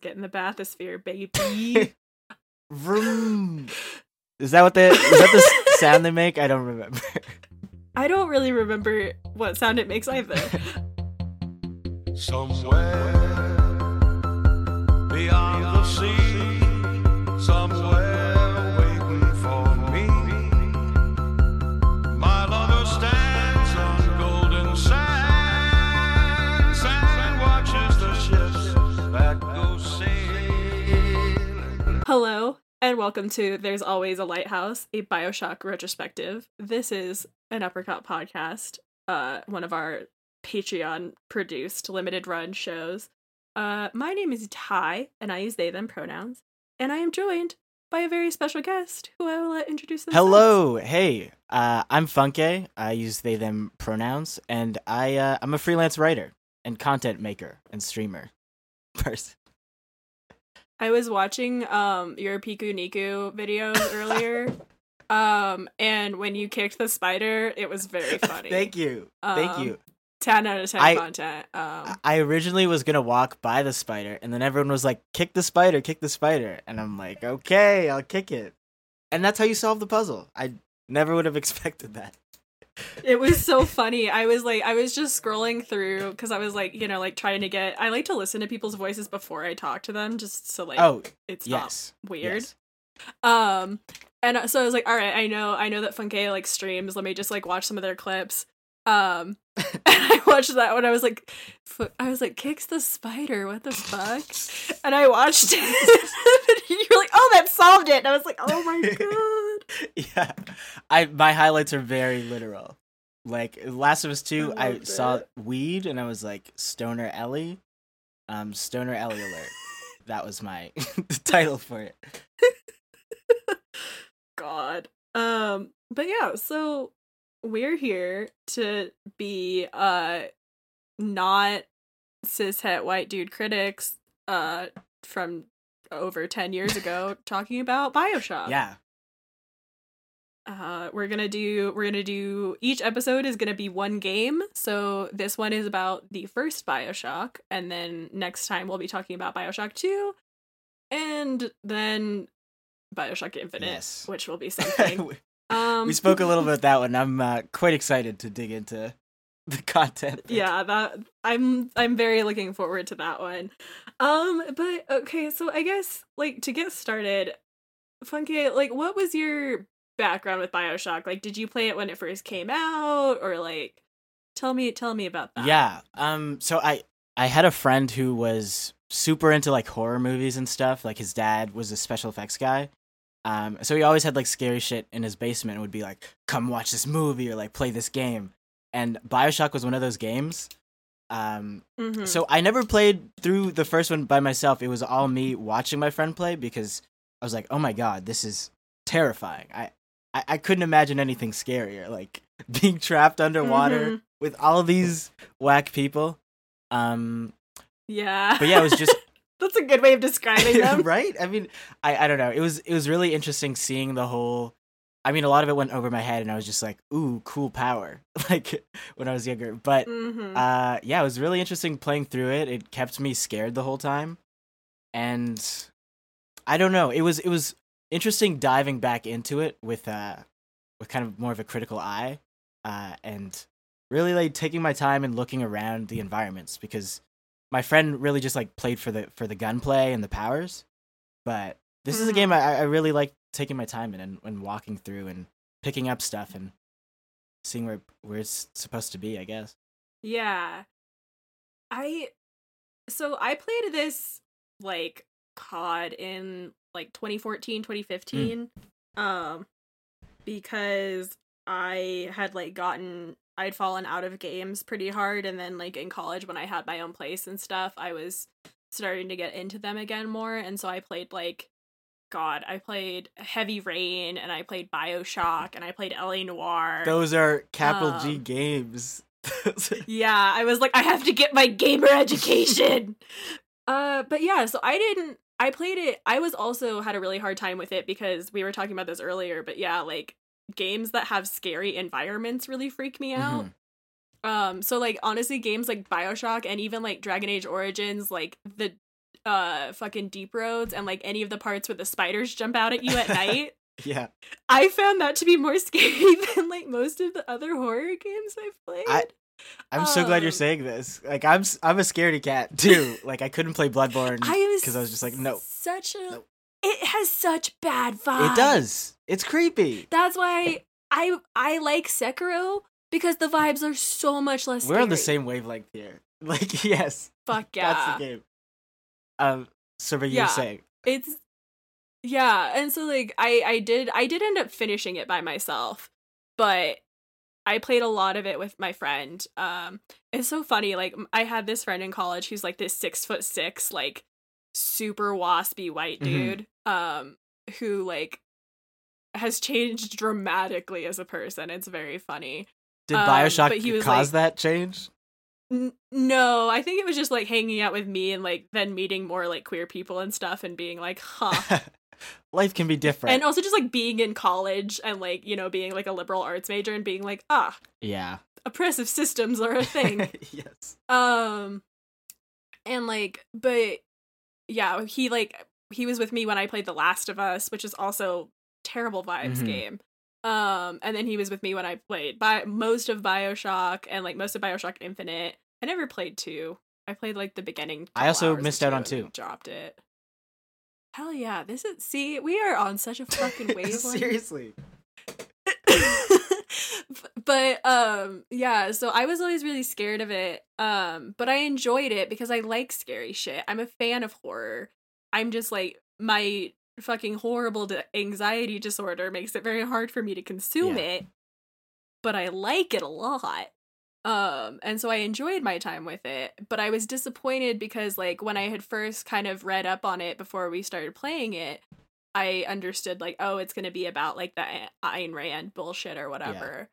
Get in the bathysphere, baby. Vroom. Is that what the is that the sound they make? I don't remember. I don't really remember what sound it makes either. Somewhere beyond the sea, and welcome to There's Always a Lighthouse, a Bioshock retrospective. This is an Uppercut podcast, uh, one of our Patreon produced limited run shows. Uh, my name is Ty, and I use they them pronouns, and I am joined by a very special guest who I will introduce themselves. Hello, hey, uh, I'm Funke. I use they them pronouns, and I uh, I'm a freelance writer and content maker and streamer person. I was watching um your Pikuniku videos earlier. um and when you kicked the spider, it was very funny. Thank you, thank Um, you. 10 out of 10 I- content. Um I originally was gonna walk by the spider, and then everyone was like, "Kick the spider, kick the spider," and I'm like, "Okay, I'll kick it." And that's how you solve the puzzle. I never would have expected that. It was so funny. I was like I was just scrolling through cuz I was like, you know, like trying to get I like to listen to people's voices before I talk to them just so like oh, it's not yes, weird. yes. Um, and uh, so I was like, all right, I know, I know that Funke like streams. Let me just like watch some of their clips. Um, and I watched that when I was like, I was like, kicks the spider. What the fuck? And I watched it. and you were like, oh, that solved it. And I was like, oh my god. yeah i my highlights are very literal like last of us 2 I i, saw it. weed and i was like stoner ellie um stoner ellie alert that was my the title for it God. Um, but yeah, so we're here to be uh not cishet white dude critics uh from over 10 years ago talking about Bioshock. yeah Uh we're going to do we're to do each episode is going to be one game. So this one is about the first BioShock and then next time we'll be talking about BioShock 2 and then BioShock Infinite, Yes. which will be something. We Um, we spoke a little about that one i'm uh, quite excited to dig into the content yeah, that I'm I'm very looking forward to that one. Um, but okay, so I guess like to get started, Funke, like what was your background with BioShock? Like did you play it when it first came out or like tell me tell me about that. Yeah. Um. So I I had a friend who was super into like horror movies and stuff. Like his dad was a special effects guy. Um. So he always had like scary shit in his basement and would be like, "Come watch this movie" or like play this game. And Bioshock was one of those games. Um. Mhm. So I never played through the first one by myself. It was all me watching my friend play because I was like, "Oh my god, this is terrifying." I I, I couldn't imagine anything scarier. Like being trapped underwater Mhm. with all these whack people. Um, Yeah. but yeah, it was just That's a good way of describing them. right. I mean, I I don't know. It was it was really interesting seeing the whole. I mean, a lot of it went over my head, and I was just like, "Ooh, cool power!" Like when I was younger. But Mhm. uh, yeah, it was really interesting playing through it. It kept me scared the whole time, and I don't know. It was it was interesting diving back into it with uh with kind of more of a critical eye, uh, and really like taking my time and looking around the environments because my friend really just like played for the for the gunplay and the powers, but this is a Mhm. game I, I really like taking my time in and, and walking through and picking up stuff and seeing where where it's supposed to be. I guess. Yeah. I so I played this like COD in like 2014, 2015 um because I had like gotten I'd fallen out of games pretty hard and then like in college when I had my own place and stuff, I was starting to get into them again more and so I played like God, I played Heavy Rain and I played BioShock and I played LA Noire. Those are capital G Um, games. Yeah, I was like, I have to get my gamer education. uh, but yeah, so I didn't. I played it. I was also had a really hard time with it because we were talking about this earlier. But yeah, like games that have scary environments really freak me out. Mhm. Um, so like honestly, games like Bioshock and even like Dragon Age Origins, like the uh fucking deep roads and like any of the parts where the spiders jump out at you at night. Yeah. I found that to be more scary than like most of the other horror games I've played. I- I'm so glad you're Um, saying this. Like I'm I'm a scaredy cat too. Like I couldn't play Bloodborne I because I was just like, no. Such a No. It has such bad vibes. It does. It's creepy. That's why I I like Sekiro because the vibes are so much less. We're on the same wavelength here. Like yes, Fuck yeah. that's the game. Um, so you're Yeah. saying it's yeah and so like i i did i did end up finishing it by myself but i played a lot of it with my friend um it's so funny like I had this friend in college who's like this six foot six like super waspy white Mhm. dude um who like has changed dramatically as a person it's very funny did Um, Bioshock he was cause like- that change? N- no i think it was just like hanging out with me and like then meeting more like queer people and stuff and being like huh Life can be different. and also just like being in college and like you know being like a liberal arts major and being like ah yeah. oppressive systems are a thing yes. um and like but yeah he like he was with me when i played the last of us which is also terrible vibes Mhm. game um and then he was with me when i played by most of bioshock and like most of bioshock infinite i never played two i played like the beginning I also missed out on two. dropped it hell yeah this is see we are on such a fucking wavelength Seriously. but um yeah so i was always really scared of it um but i enjoyed it because i like scary shit. I'm a fan of horror. I'm just like my fucking horrible anxiety disorder makes it very hard for me to consume Yeah. it but i like it a lot um and so i enjoyed my time with it but i was disappointed because like when i had first kind of read up on it before we started playing it i understood like oh it's going to be about like the Ayn Rand bullshit or whatever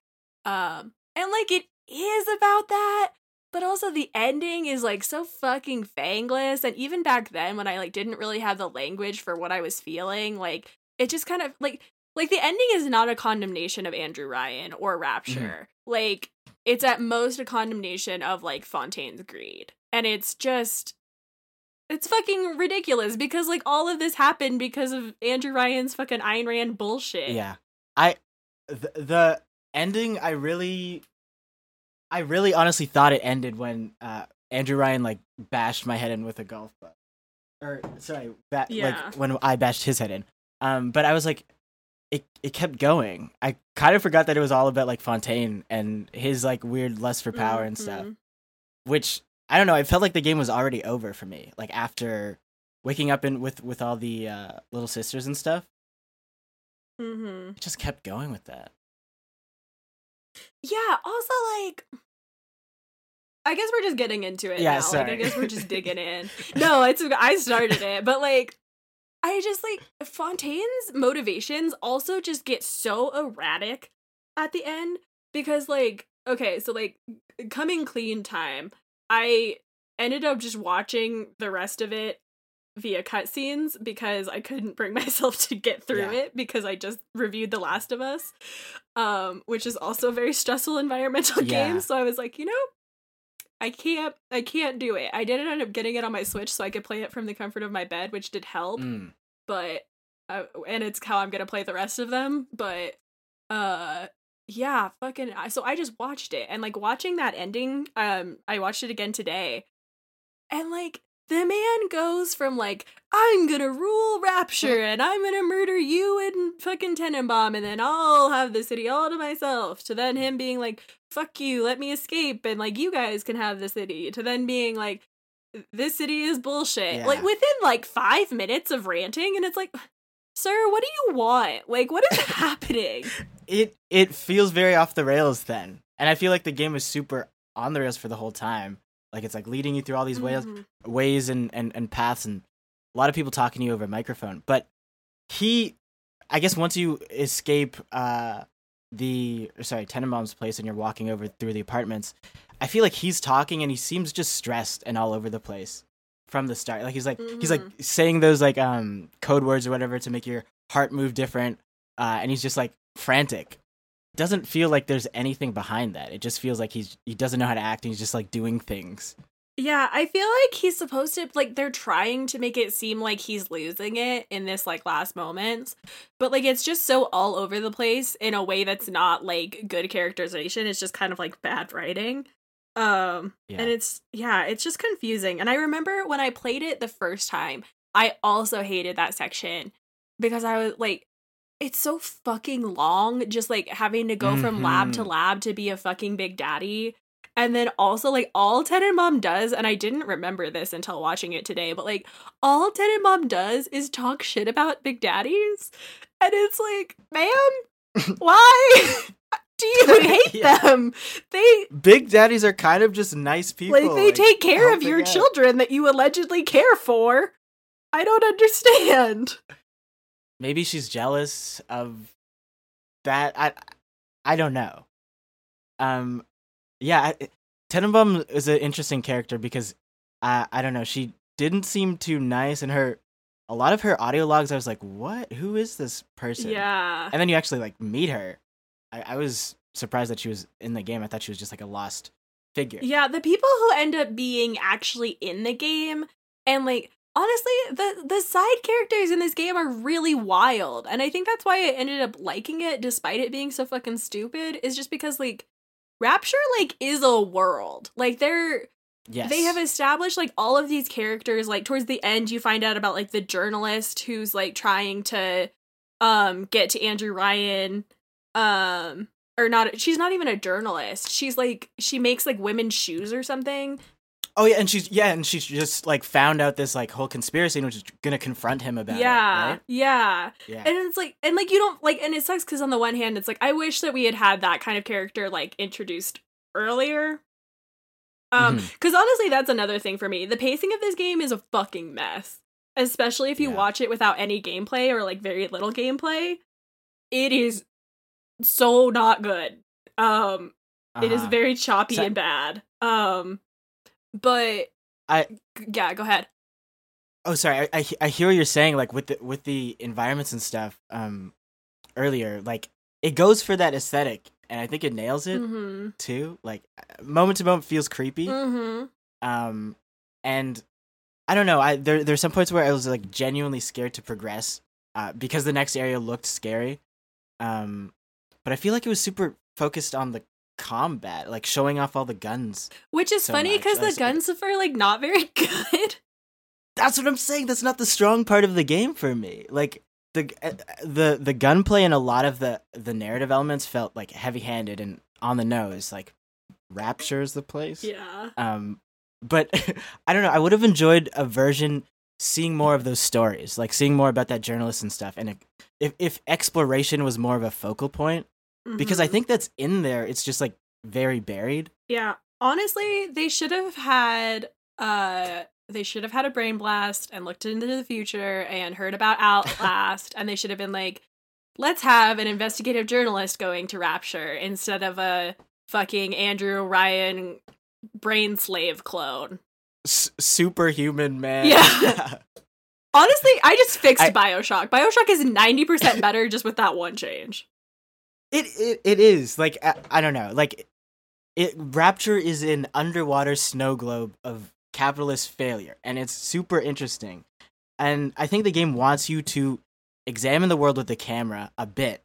um and like it is about that but also the ending is like so fucking fangless and even back then when i like didn't really have the language for what i was feeling like it just kind of like like the ending is not a condemnation of andrew ryan or rapture. Like it's at most a condemnation of like fontaine's greed and it's just it's fucking ridiculous because like all of this happened because of andrew ryan's fucking Ayn Rand bullshit. Yeah. I the, the ending I really I really honestly thought it ended when uh Andrew Ryan like bashed my head in with a golf club. Or sorry, ba- Yeah. like when I bashed his head in. Um but I was like it it kept going. I kind of forgot that it was all about like Fontaine and his like weird lust for power and stuff. Mhm. Which I don't know, I felt like the game was already over for me. Like after waking up in with with all the uh little sisters and stuff. mm-hmm. It just kept going with that. Yeah, also like I guess we're just getting into it Yeah, now. Like I guess we're just digging in. No, it's I started it, but like I just like Fontaine's motivations also just get so erratic at the end because like okay, so like coming clean time, I ended up just watching the rest of it via cutscenes because I couldn't bring myself to get through Yeah. it because I just reviewed The Last of Us, um, which is also a very stressful environmental Yeah. game. So I was like, you know, I can't, I can't do it. I did end up getting it on my Switch so I could play it from the comfort of my bed, which did help. Mm. But, uh, and it's how I'm gonna play the rest of them. But, uh, yeah, fucking. So I just watched it and like watching that ending. Um, I watched it again today, and like the man goes from like I'm gonna rule Rapture uh-huh. and I'm gonna murder you and fucking Tenenbaum and then I'll have the city all to myself to then him being like fuck you let me escape and like you guys can have the city to then being like this city is bullshit Yeah. like within like five minutes of ranting and it's like sir what do you want? Like what is happening? It it feels very off the rails then and i feel like the game is super on the rails for the whole time like it's like leading you through all these ways Mhm. ways and, and and paths and a lot of people talking to you over a microphone. But he i guess once you escape uh the sorry tenenbaum's place and you're walking over through the apartments i feel like he's talking and he seems just stressed and all over the place from the start. Like he's like he's like saying those like um code words or whatever to make your heart move different uh and he's just like frantic doesn't feel like there's anything behind that it just feels like he's he doesn't know how to act and he's just like doing things Yeah, I feel like he's supposed to like they're trying to make it seem like he's losing it in this like last moments. But like it's just so all over the place in a way that's not like good characterization. It's just kind of like bad writing. Um Yeah. and it's yeah, it's just confusing. And I remember when I played it the first time, I also hated that section because I was like it's so fucking long just like having to go from lab to Mhm. lab to be a fucking big daddy and then also like all Tenenbaum does, and I didn't remember this until watching it today, but like all Tenenbaum does is talk shit about Big Daddies. And it's like, ma'am, why do you hate Yeah. them? They Big daddies are kind of just nice people. like they take care of your children that you allegedly care for. I don't understand. Maybe she's jealous of that. I I don't know. Um, yeah, I- Tenenbaum is an interesting character because I I don't know. She didn't seem too nice, and her a lot of her audio logs. I was like, what? Who is this person? Yeah. And then you actually like meet her. I, I was surprised that she was in the game. I thought she was just like a lost figure. Yeah, the people who end up being actually in the game and like honestly, the the side characters in this game are really wild. And I think that's why I ended up liking it despite it being so fucking stupid is just because like Rapture like is a world. Like they're Yes. they have established like all of these characters like towards the end you find out about like the journalist who's like trying to um get to Andrew Ryan um or not she's not even a journalist she's like she makes like women's shoes or something Oh yeah, and she's yeah, and she's just like found out this like whole conspiracy and was just gonna confront him about yeah it. Right? yeah Yeah. and it's like and like you don't like and it sucks because on the one hand it's like i wish that we had had that kind of character like introduced earlier um because honestly that's another thing for me the pacing of this game is a fucking mess especially if you Yeah. watch it without any gameplay or like very little gameplay it is so not good um it is Uh-huh. very choppy So- and bad um but I- yeah go ahead Oh, sorry. I, I I hear what you're saying. Like with the with the environments and stuff. Um, earlier, like it goes for that aesthetic, and I think it nails it mm-hmm too. Like moment to moment feels creepy. mm-hmm Um, and I don't know. I there there's some points where I was like genuinely scared to progress, uh, because the next area looked scary. Um, but I feel like it was super focused on the combat, like showing off all the guns. which is so funny because the guns are like not very good That's what I'm saying. That's not the strong part of the game for me. Like the uh, the the gunplay and a lot of the the narrative elements felt like heavy-handed and on the nose. Like Rapture is the place. yeah Um, but I don't know. I would have enjoyed a version seeing more of those stories, like seeing more about that journalist and stuff. And if if exploration was more of a focal point, because I Mhm. think that's in there. It's just like very buried. Yeah. Honestly, they should have had uh they should have had a brain blast and looked into the future and heard about Outlast and they should have been like let's have an investigative journalist going to Rapture instead of a fucking Andrew Ryan brain slave clone. S- superhuman man. Yeah. Honestly, I just fixed I- BioShock. BioShock is 90% better just with that one change. It it, it is like I, I don't know like it Rapture is an underwater snow globe of capitalist failure and it's super interesting and I think the game wants you to examine the world with the camera a bit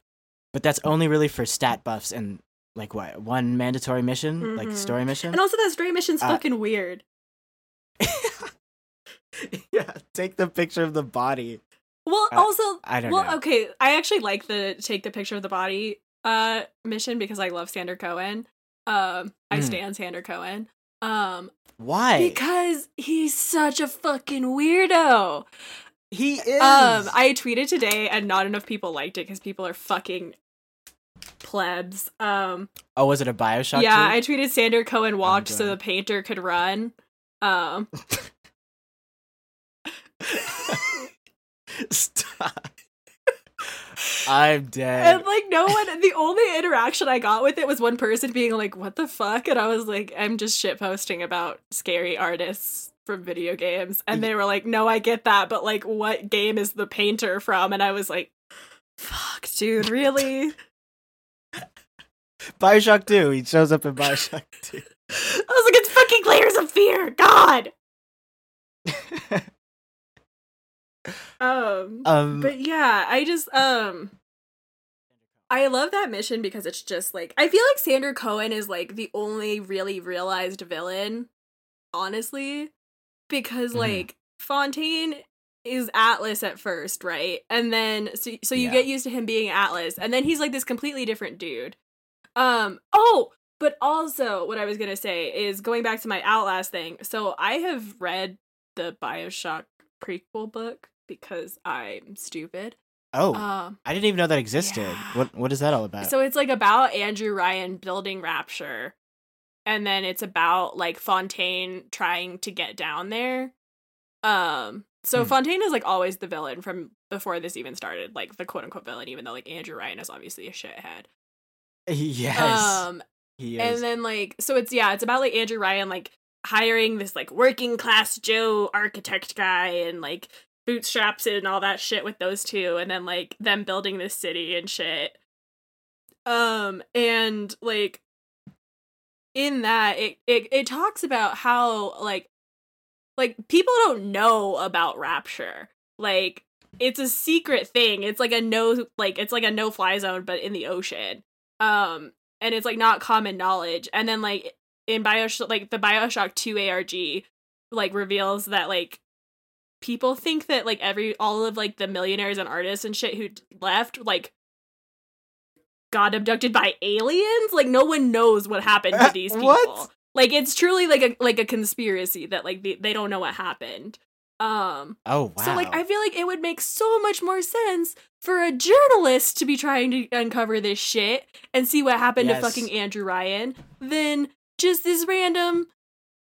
but that's only really for stat buffs and like what one mandatory mission like Mhm. story mission And also that story mission's Uh, fucking weird. yeah take the picture of the body Well, Uh, also, I don't well, know okay. I actually like the take the picture of the body uh mission because I love Sander Cohen. Um, I Mm. stand Sander Cohen. Um, why because he's such a fucking weirdo. he is Um, I tweeted today and not enough people liked it because people are fucking plebs. Um, oh was it a Bioshock yeah, tweet? I tweeted Sander Cohen walked so the painter could run. Um, Stop. I'm dead. And like no one, the only interaction I got with it was one person being like, "What the fuck?" And I was like, "I'm just shit posting about scary artists from video games." And they were like, "No, I get that, but like, what game is the painter from?" And I was like, "Fuck, dude, really?" Bioshock 2. He shows up in Bioshock 2. I was like, "It's fucking fucking layers of fear. God. Um, um, but yeah, I just um I love that mission because it's just like I feel like Sander Cohen is like the only really realized villain, honestly. Because Mhm. like Fontaine is Atlas at first, right? And then so so you Yeah. get used to him being Atlas, and then he's like this completely different dude. Um oh, but also what I was gonna say is going back to my Outlast thing. So I have read the Bioshock prequel book because I'm stupid. oh, Um I didn't even know that existed. yeah. What what is that all about? so it's like about Andrew Ryan building Rapture, and then it's about like Fontaine trying to get down there. Um, so Hmm. Fontaine is like always the villain from before this even started, like the quote unquote villain, even though like Andrew Ryan is obviously a shithead. yes, Um, he is. and then like so it's yeah, it's about like Andrew Ryan like hiring this like working class Joe architect guy and like bootstraps it and all that shit with those two and then like them building this city and shit. Um and like in that it it, it talks about how like like people don't know about rapture. Like it's a secret thing. It's like a no like it's like a no fly zone but in the ocean. Um and it's like not common knowledge. And then like in Bioshock, like the Bioshock Two ARG, like reveals that like people think that like every all of like the millionaires and artists and shit who left like got abducted by aliens. Like no one knows what happened to Uh, these people. what? Like it's truly like a like a conspiracy that like they, they don't know what happened. Um oh wow. so like I feel like it would make so much more sense for a journalist to be trying to uncover this shit and see what happened Yes. to fucking Andrew Ryan than just this random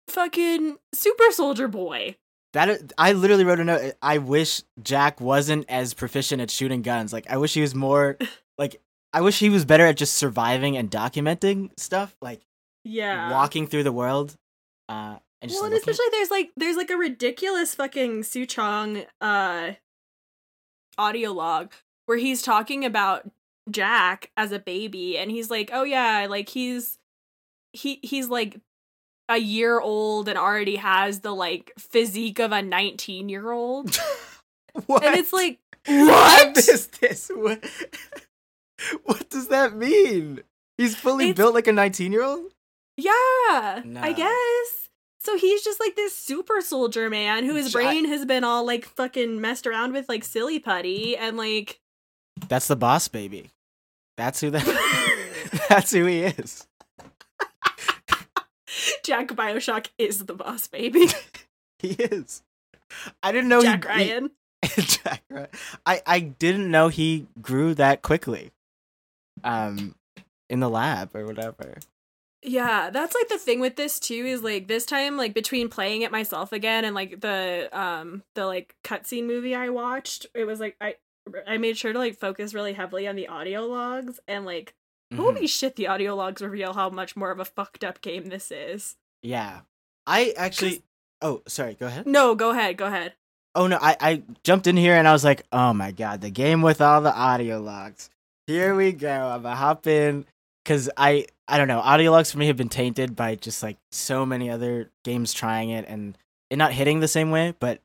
fucking super soldier boy. That I literally wrote a note. I wish Jack wasn't as proficient at shooting guns. Like I wish he was more like I wish he was better at just surviving and documenting stuff, like Yeah. walking through the world. Uh, and just well, and especially there's like there's like a ridiculous fucking Suchong uh audio log where he's talking about Jack as a baby and he's like, "Oh yeah, like he's he he's like a year old and already has the like physique of a 19-year-old." what? and it's like, I "What?" missed this. What? what does that mean? He's fully It's- built like a nineteen-year-old. Yeah, No. I guess. So he's just like this super soldier man who his brain has been all like fucking messed around with like silly putty and like That's the boss baby. That's who that. that's who he is. Jack Bioshock is the boss baby. He is. I didn't know Jack he, he- Ryan. Jack Ryan. I I didn't know he grew that quickly. Um, in the lab or whatever. Yeah, that's like the thing with this too is like this time like between playing it myself again and like the um the like cutscene movie I watched, it was like I I made sure to like focus really heavily on the audio logs and like Mhm. holy shit the audio logs reveal how much more of a fucked up game this is. Yeah. I actually. Oh, sorry. Go ahead. No, go ahead, go ahead. Oh no, I I jumped in here and I was like, oh my god, the game with all the audio logs. Here we go. I'm gonna hop in because I I don't know. Audio logs for me have been tainted by just like so many other games trying it and it not hitting the same way. But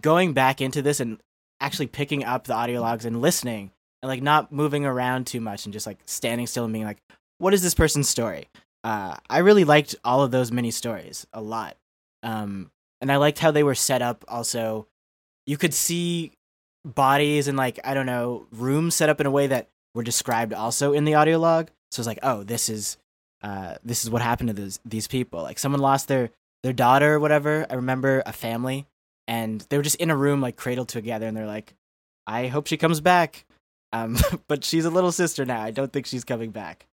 going back into this and actually picking up the audio logs and listening and like not moving around too much and just like standing still and being like, what is this person's story? Uh, I really liked all of those mini stories a lot. Um, and I liked how they were set up. Also, you could see bodies and like I don't know rooms set up in a way that were described also in the audio log. So it's like, oh, this is uh, this is what happened to these these people. Like someone lost their their daughter or whatever. I remember a family, and they were just in a room like cradled together, and they're like, I hope she comes back. Um, but she's a little sister now. I don't think she's coming back.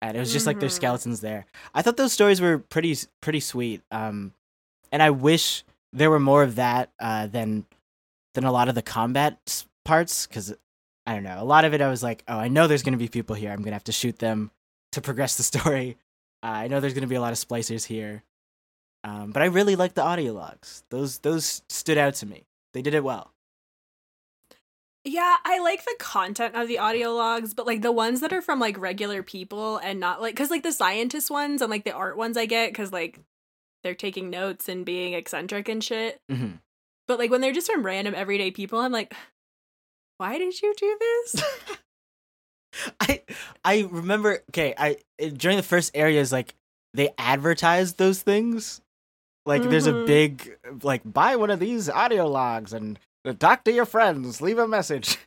And it was just like their Mhm. skeletons there. I thought those stories were pretty pretty sweet. Um, and I wish there were more of that uh, than than a lot of the combat parts because I don't know. A lot of it, I was like, oh, I know there's gonna be people here. I'm gonna have to shoot them to progress the story. Uh, I know there's gonna be a lot of splicers here. Um, but I really liked the audio logs. Those those stood out to me. They did it well. Yeah, I like the content of the audio logs, but like the ones that are from like regular people and not like cuz like the scientist ones and like the art ones I get cuz like they're taking notes and being eccentric and shit. hmm But like when they're just from random everyday people, I'm like, why did you do this? I I remember. Okay, I during the first areas like they advertised those things. Like there's a Mhm. big like buy one of these audio logs and talk to your friends, leave a message.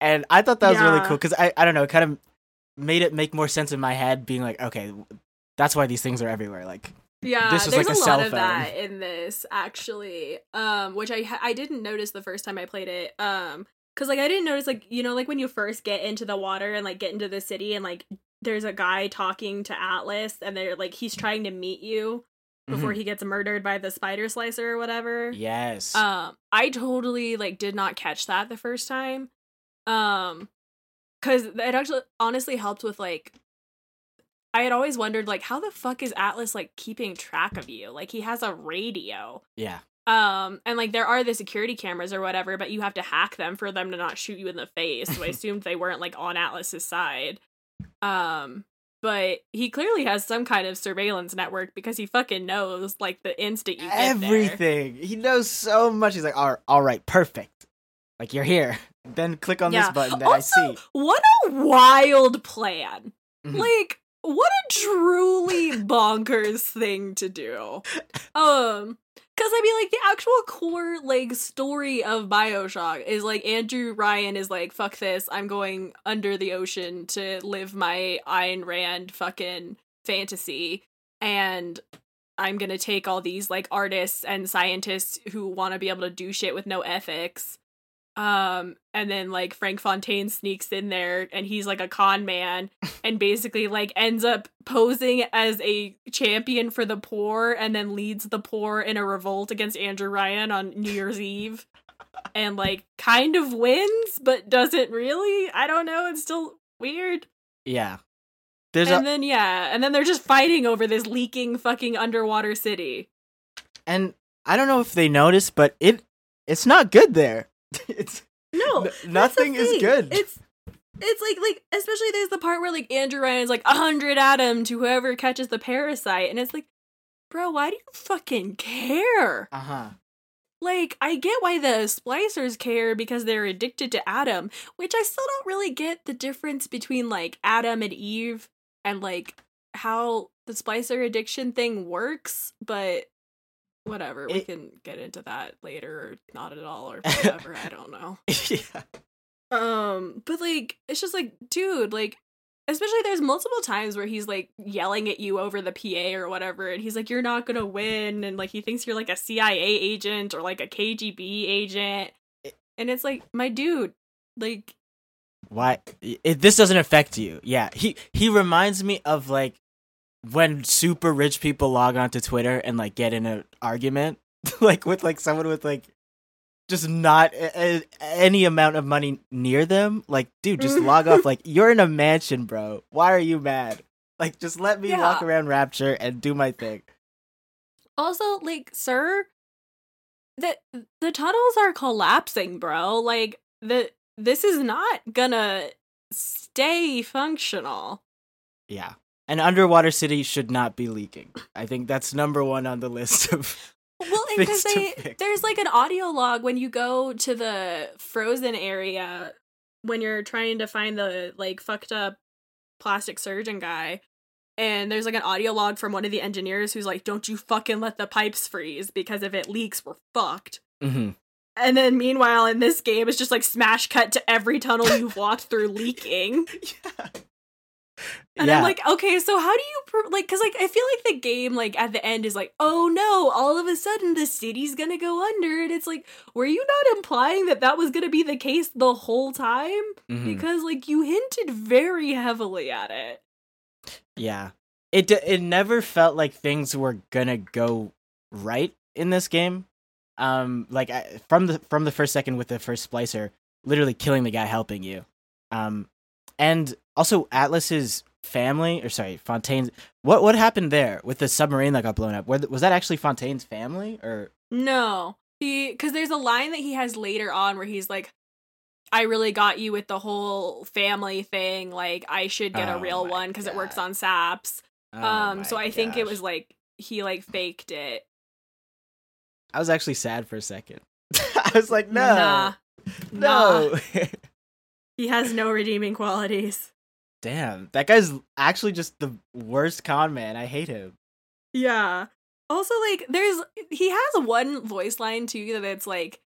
And I thought that was really cool because I I don't know, it kind of made it make more sense in my head, being like, okay, that's why these things are everywhere. Like, Yeah, This is there's like a a, lot of phone. that in this actually, um, which I I didn't notice the first time I played it, um, because like I didn't notice like you know like when you first get into the water and like get into the city and like there's a guy talking to Atlas and they're like he's trying to meet you before he gets murdered by the spider splicer or whatever. Mm-hmm. yes, Um, I totally like did not catch that the first time. Um, cuz it actually honestly helped with like I had always wondered like how the fuck is Atlas like keeping track of you? Like he has a radio. yeah, Um, and like there are the security cameras or whatever, but you have to hack them for them to not shoot you in the face. So I assumed they weren't like on Atlas's side. Um, but he clearly has some kind of surveillance network because he fucking knows like the instant you get there. everything. He knows so much. He's like, all right, all right, perfect. Like you're here. Then click on this button that Also, I see. What a wild plan. Mhm. Like, what a truly bonkers thing to do. Um, because I mean, like, the actual core, like, story of Bioshock is like Andrew Ryan is like, fuck this, I'm going under the ocean to live my Ayn Rand fucking fantasy. And I'm gonna take all these, like, artists and scientists who want to be able to do shit with no ethics um and then like frank fontaine sneaks in there and he's like a con man and basically like ends up posing as a champion for the poor and then leads the poor in a revolt against andrew ryan on new year's eve and like kind of wins but doesn't really. I don't know. It's still weird. Yeah, there's and a, then yeah and then they're just fighting over this leaking fucking underwater city. And I don't know if they noticed, but it it's not good there. it's no n- nothing is good. It's it's like like especially there's the part where like Andrew Ryan's like a hundred Adam to whoever catches the parasite, and it's like, bro, why do you fucking care? uh huh. Like, I get why the splicers care because they're addicted to Adam, which I still don't really get the difference between like Adam and Eve and like how the splicer addiction thing works, but whatever, we can get into that later or not at all or whatever, I don't know. yeah. Um, but like it's just like, dude, like especially there's multiple times where he's like yelling at you over the PA or whatever, and he's like, You're not gonna win, and like he thinks you're like a CIA agent or like a KGB agent. And it's like, my dude, like Why? It, this doesn't affect you. Yeah. He he reminds me of like when super rich people log onto Twitter and like get in an argument, like with like someone with like just not a, a- any amount of money near them. Like, dude, just log off. Like, you're in a mansion, bro. Why are you mad? Like, just let me walk around Rapture and do my thing. also like, sir, the the tunnels are collapsing, bro. Like the this is not gonna stay functional. Yeah. An underwater city should not be leaking. I think that's number one on the list of. Well, because they there's like an audio log when you go to the frozen area when you're trying to find the like fucked up plastic surgeon guy. And there's like an audio log from one of the engineers who's like, "Don't you fucking let the pipes freeze because if it leaks, we're fucked." Mhm. And then meanwhile in this game it's just like smash cut to every tunnel you've walked through leaking. Yeah. And yeah. I'm like, okay, so how do you like? Because like I feel like the game like at the end is like, oh no, all of a sudden the city's gonna go under, and it's like, were you not implying that that was gonna be the case the whole time? Mhm. Because like you hinted very heavily at it. Yeah. It it never felt like things were gonna go right in this game. Um like I, from the from the first second with the first splicer literally killing the guy helping you. Um and also Atlas's family or sorry, Fontaine's what what happened there with the submarine that got blown up? Was that actually Fontaine's family or No, he because there's a line that he has later on where he's like. I really got you with the whole family thing. Like, I should get a Oh real one because it works on SAPS. Oh um, so I think it was like he like faked it. I was actually sad for a second. I was like, no, Nah. no. He has no redeeming qualities. Damn, that guy's actually just the worst con man. I hate him. Yeah. Also, like, there's he has one voice line too that it's like,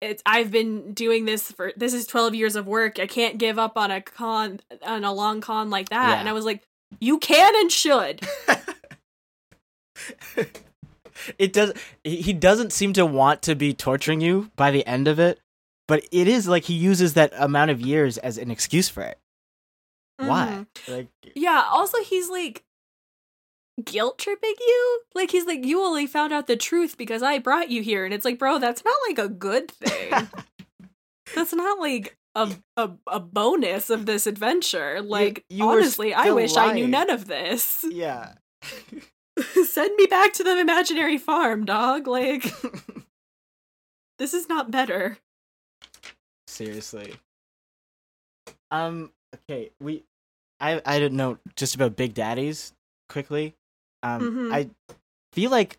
it's I've been doing this for this is twelve years of work. I can't give up on a con on a long con like that. Yeah. And I was like, you can and should. it does. He he doesn't seem to want to be torturing you by the end of it, but it is like he uses that amount of years as an excuse for it. Why? Mhm. Like, Yeah. Also, he's like guilt tripping you. Like he's like, you only found out the truth because I brought you here, and it's like, bro, that's not like a good thing. that's not like a, a a bonus of this adventure. Like you were honestly, I wish I knew none of this. yeah. Send me back to the imaginary farm, dog. Like this is not better. Seriously. Um. Okay. We. I. I didn't know just about Big Daddies. Quickly. Um. Mhm. I feel like.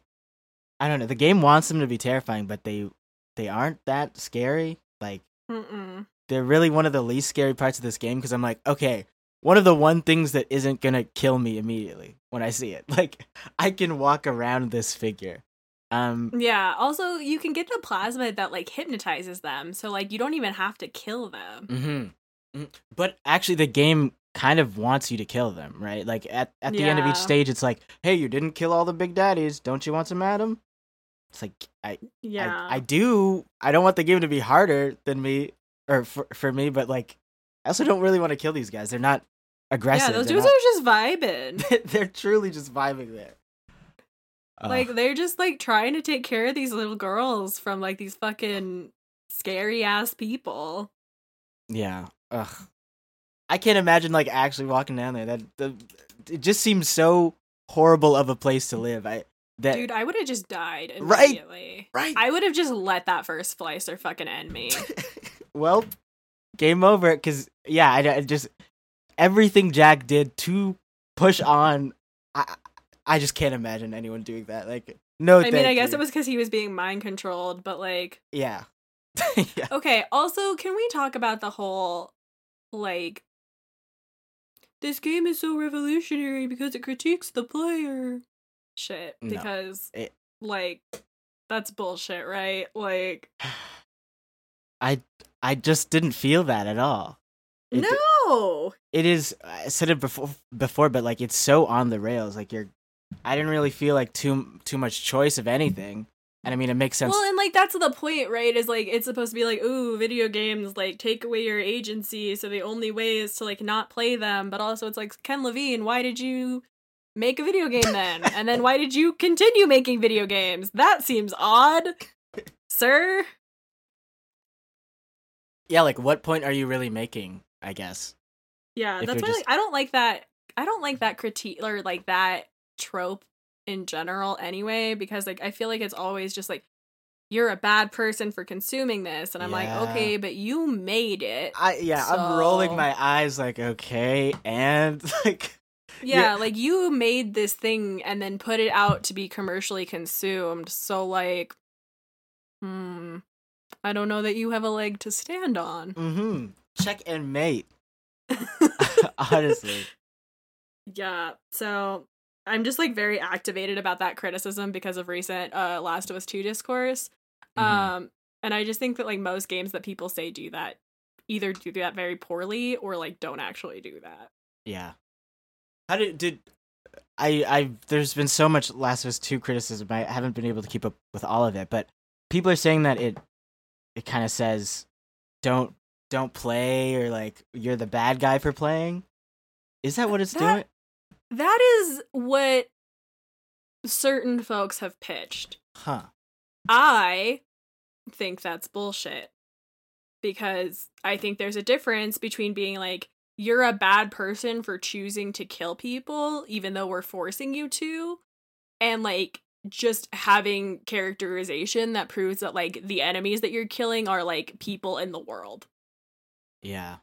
I don't know. The game wants them to be terrifying, but they. They aren't that scary. Like Mm-mm. they're really one of the least scary parts of this game because I'm like, okay, one of the one things that isn't gonna kill me immediately when I see it. Like I can walk around this figure. Um. Yeah. Also, you can get the plasmid that like hypnotizes them, so like you don't even have to kill them. hmm But actually, the game kind of wants you to kill them, right? Like at at the end of each stage, it's like, hey, you didn't kill all the big daddies. Don't you want some Adam? It's like I Yeah. I, I do. I don't want the game to be harder than me or for for me, but like I also don't really want to kill these guys. They're not aggressive. yeah, those They're dudes not- are just vibing. they're truly just vibing there. Ugh. Like they're just like trying to take care of these little girls from like these fucking scary ass people. yeah, ugh. I can't imagine like actually walking down there. That the it just seems so horrible of a place to live. I that Dude, I would have just died Right. immediately. right. I would have just let that first splicer fucking end me. well, game over. Because yeah, I, I just everything Jack did to push on. I I just can't imagine anyone doing that. Like no, I mean, I guess you. it was because he was being mind controlled, but like, yeah. yeah. okay. Also, can we talk about the whole like this game is so revolutionary because it critiques the player shit? No. Because It- like that's bullshit, right? Like, I I just didn't feel that at all. It, no. it is. I said it before, before, but like it's so on the rails. Like you're, I didn't really feel like too too much choice of anything. And I mean, it makes sense. Well, and like that's the point, right? Is like it's supposed to be like, ooh, video games like take away your agency, so the only way is to like not play them. But also, it's like Ken Levine, why did you make a video game then? and then why did you continue making video games? That seems odd, sir. yeah, like what point are you really making? I guess. Yeah, If that's why just- like I don't like that. I don't like that critique or like that trope in general anyway because like I feel like it's always just like you're a bad person for consuming this and I'm Yeah. like, "Okay, but you made it." I yeah, I'm rolling my eyes like okay, and like Yeah, like you made this thing and then put it out to be commercially consumed. So like hmm I don't know that you have a leg to stand on. mm-hmm. Check and mate. Honestly. Yeah. So I'm just like very activated about that criticism because of recent uh Last of Us 2 discourse. Mhm. Um and I just think that like most games that people say do that either do that very poorly or like don't actually do that. Yeah. How did did I I there's been so much Last of Us 2 criticism. I haven't been able to keep up with all of it, but people are saying that it it kind of says don't don't play or like you're the bad guy for playing. Is that what it's That- doing? That is what certain folks have pitched. Huh. I think that's bullshit because I think there's a difference between being like you're a bad person for choosing to kill people even though we're forcing you to and like just having characterization that proves that like the enemies that you're killing are like people in the world. Yeah.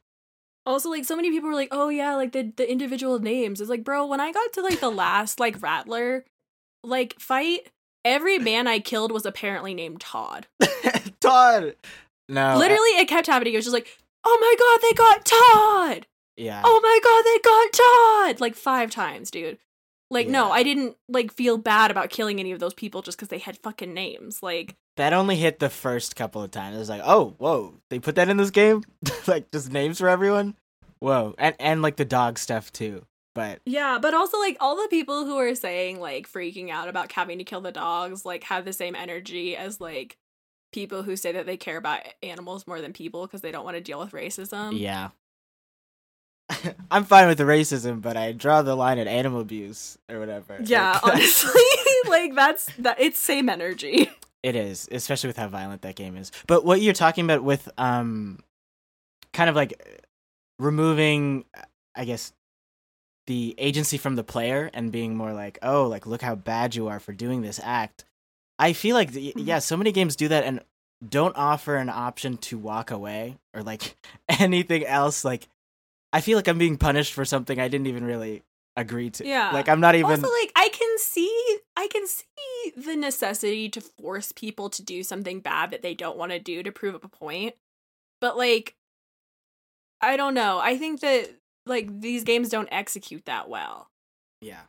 Also, like so many people were like, "Oh yeah, like the the individual names." It's like, bro, when I got to like the last like Rattler, like fight, every man I killed was apparently named Todd. Todd. No. Literally, it kept happening. It was just like, oh my god, they got Todd. Yeah. Oh my god, they got Todd. Like five times, dude. Like no, I didn't like feel bad about killing any of those people just because they had fucking names. Like That only hit the first couple of times. It was like, oh, whoa, they put that in this game, like just names for everyone. Whoa, and and like the dog stuff too. But Yeah, but also like all the people who are saying like freaking out about having to kill the dogs like have the same energy as like people who say that they care about animals more than people because they don't want to deal with racism. yeah, I'm fine with the racism, but I draw the line at animal abuse or whatever. Yeah, Like, honestly, like that's that it's same energy. it is, especially with how violent that game is. But what you're talking about with um, kind of like removing, I guess, the agency from the player and being more like, oh, like look how bad you are for doing this act. I feel like th- Mhm. yeah, so many games do that and don't offer an option to walk away or like anything else. Like I feel like I'm being punished for something I didn't even really agree to. Yeah. like I'm not even. Also, like I can see, I can see the necessity to force people to do something bad that they don't want to do to prove a point. But like, I don't know. I think that like these games don't execute that well. Yeah.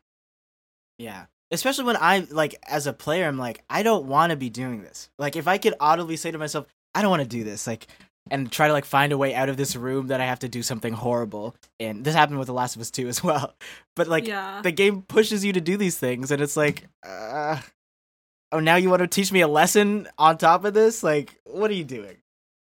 Yeah. Especially when I'm like as a player, I'm like, I don't want to be doing this. Like if I could audibly say to myself, I don't want to do this, like and try to like find a way out of this room that I have to do something horrible. And this happened with The Last of Us 2 as well. But like yeah, the game pushes you to do these things and it's like uh oh now you want to teach me a lesson on top of this? Like what are you doing?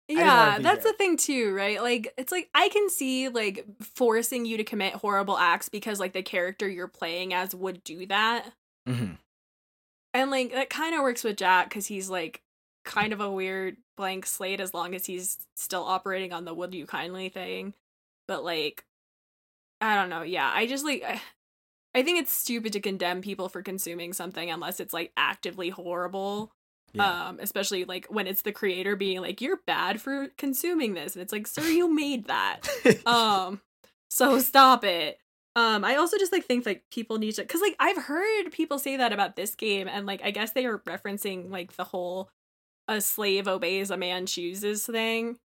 yeah. That's there. the thing too, right? Like it's like I can see like forcing you to commit horrible acts because like the character you're playing as would do that. Mm-hmm. And like that kind of works with Jack because he's like kind of a weird blank slate as long as he's still operating on the would you kindly thing. But like, I don't know. Yeah, I just like, I, I think it's stupid to condemn people for consuming something unless it's like actively horrible. Yeah. Um, especially like when it's the creator being like, you're bad for consuming this. And it's like, sir, you made that. um so stop it um i also just like think like people need to because like i've heard people say that about this game and like i guess they are referencing like the whole a slave obeys a man chooses thing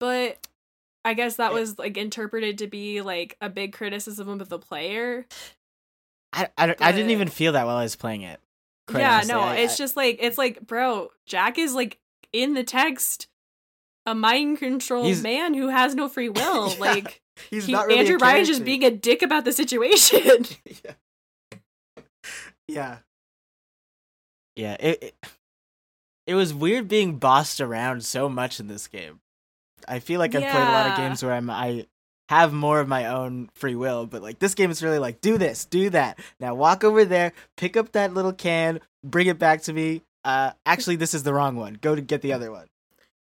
but i guess that was like interpreted to be like a big criticism of the player I, I, I didn't even feel that while I was playing it. yeah no I- it's I- just like it's like bro jack is like in the text a mind controlled man who has no free will Yeah. like he's he, not really andrew ryan's just being a dick about the situation yeah. Yeah. Yeah, it, it it was weird being bossed around so much in this game. I feel like I've played a lot of games where I'm I have more of my own free will, but like this game is really like do this, do that. Now walk over there, pick up that little can, bring it back to me. Uh actually this is the wrong one. Go to get the other one.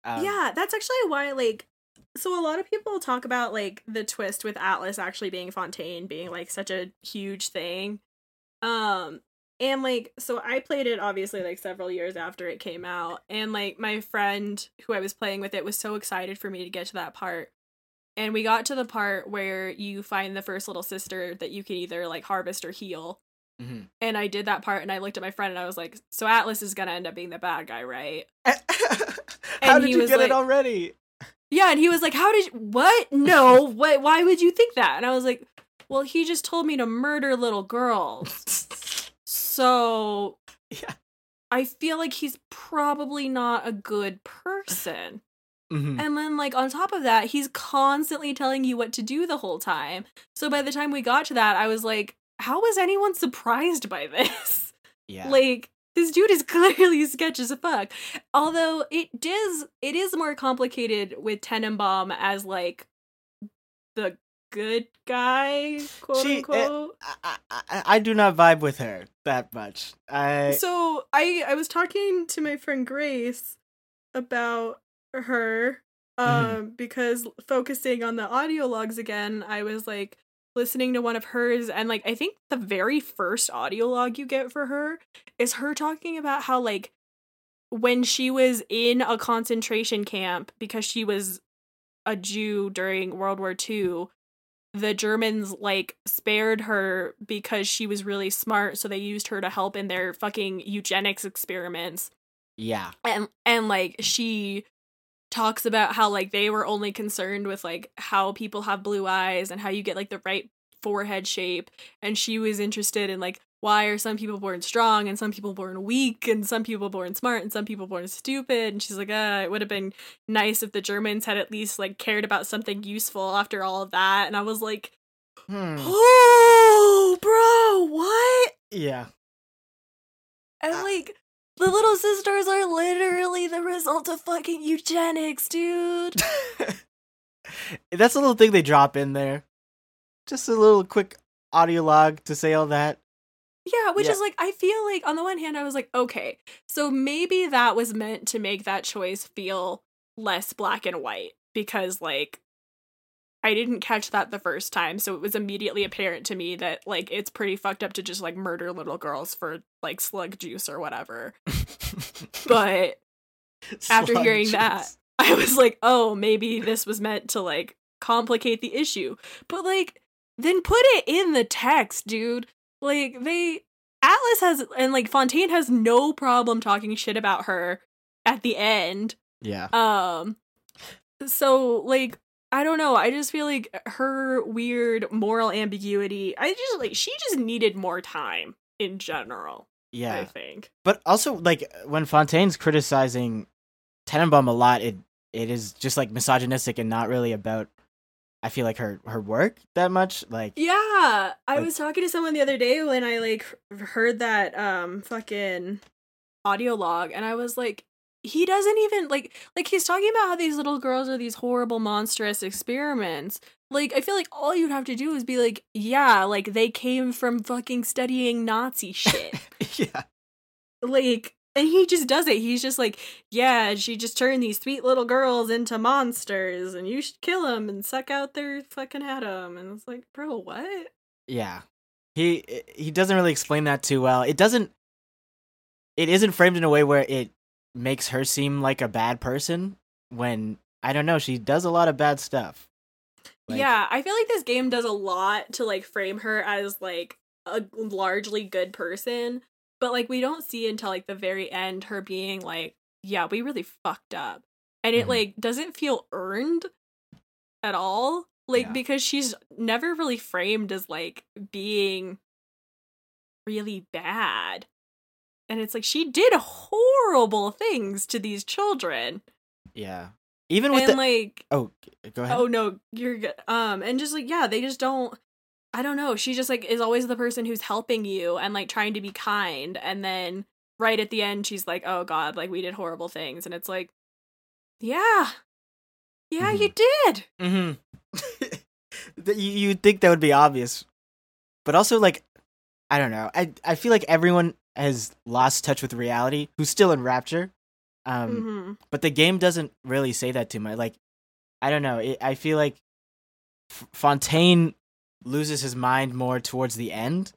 Um, yeah, that's actually why like so a lot of people talk about like the twist with Atlas actually being Fontaine being like such a huge thing. Um and like so I played it obviously like several years after it came out and like my friend who I was playing with it was so excited for me to get to that part. And we got to the part where you find the first little sister that you can either like harvest or heal. mhm. And I did that part and I looked at my friend and I was like, so Atlas is going to end up being the bad guy, right? How And did he you get like- it already? Yeah, and he was like, "How did you, what? No, what? Why would you think that?" And I was like, "Well, he just told me to murder little girls, so yeah. I feel like he's probably not a good person." Mhm. And then, like on top of that, he's constantly telling you what to do the whole time. So by the time we got to that, I was like, "How was anyone surprised by this?" Yeah. Like this dude is clearly sketch as a fuck. Although it does it is more complicated with Tenenbaum as like the good guy, quote She- eh, unquote. I, I, I do not vibe with her that much. I so I I was talking to my friend Grace about her um Mhm. because focusing on the audio logs again, I was like listening to one of hers and like I think the very first audio log you get for her is her talking about how like when she was in a concentration camp because she was a Jew during World War II, the Germans like spared her because she was really smart, so they used her to help in their fucking eugenics experiments. Yeah. And and like she talks about how like they were only concerned with like how people have blue eyes and how you get like the right forehead shape and she was interested in like why are some people born strong and some people born weak and some people born smart and some people born stupid and she's like uh it would have been nice if the germans had at least like cared about something useful after all of that and i was like Hmm. oh bro what Yeah. and Uh, like the little sisters are literally the result of fucking eugenics dude That's a little thing they drop in there. Just a little quick audio log to say all that. Yeah, which Yeah. is like I feel like on the one hand I was like, okay, so maybe that was meant to make that choice feel less black and white because like I didn't catch that the first time, so it was immediately apparent to me that like it's pretty fucked up to just like murder little girls for like slug juice or whatever. But after Slug hearing juice. that, I was like, oh, maybe this was meant to like complicate the issue. But like, then put it in the text, dude. Like, they. Atlas has. And like, Fontaine has no problem talking shit about her at the end. Yeah. Um. So, like, I don't know. I just feel like her weird moral ambiguity. I just like, she just needed more time in general, Yeah. I think. But also, like, when Fontaine's criticizing Tenenbaum a lot, it it is just like misogynistic and not really about. I feel like her her work that much. Like, Yeah, I Like- was talking to someone the other day when I like heard that um fucking audio log and I was like he doesn't even like like he's talking about how these little girls are these horrible monstrous experiments. Like I feel like all you'd have to do is be like, yeah, like they came from fucking studying Nazi shit. yeah, like and he just does it. He's just like, yeah, she just turned these sweet little girls into monsters, and you should kill them and suck out their fucking Adam. And it's like, bro, what? yeah. He eh, he doesn't really explain that too well. It doesn't. It isn't framed in a way where it makes her seem like a bad person when I don't know she does a lot of bad stuff. Like, yeah, I feel like this game does a lot to like frame her as like a largely good person, but like we don't see until like the very end her being like, yeah, we really fucked up. And it Mhm. like doesn't feel earned at all. Like Yeah. because she's never really framed as like being really bad. And it's like she did horrible things to these children. yeah. Even with and the like oh, go ahead. Oh no, you're good. Um, and just like yeah, they just don't. I don't know. She just like is always the person who's helping you and like trying to be kind, and then right at the end, she's like, "Oh God, like we did horrible things," and it's like, yeah, yeah, you did. Mm-hmm. you you'd think that would be obvious, but also like, I don't know. I I feel like everyone has lost touch with reality. Who's still in Rapture, um, hmm but the game doesn't really say that too much. Like, I don't know. It, I feel like F- Fontaine loses his mind more towards the end,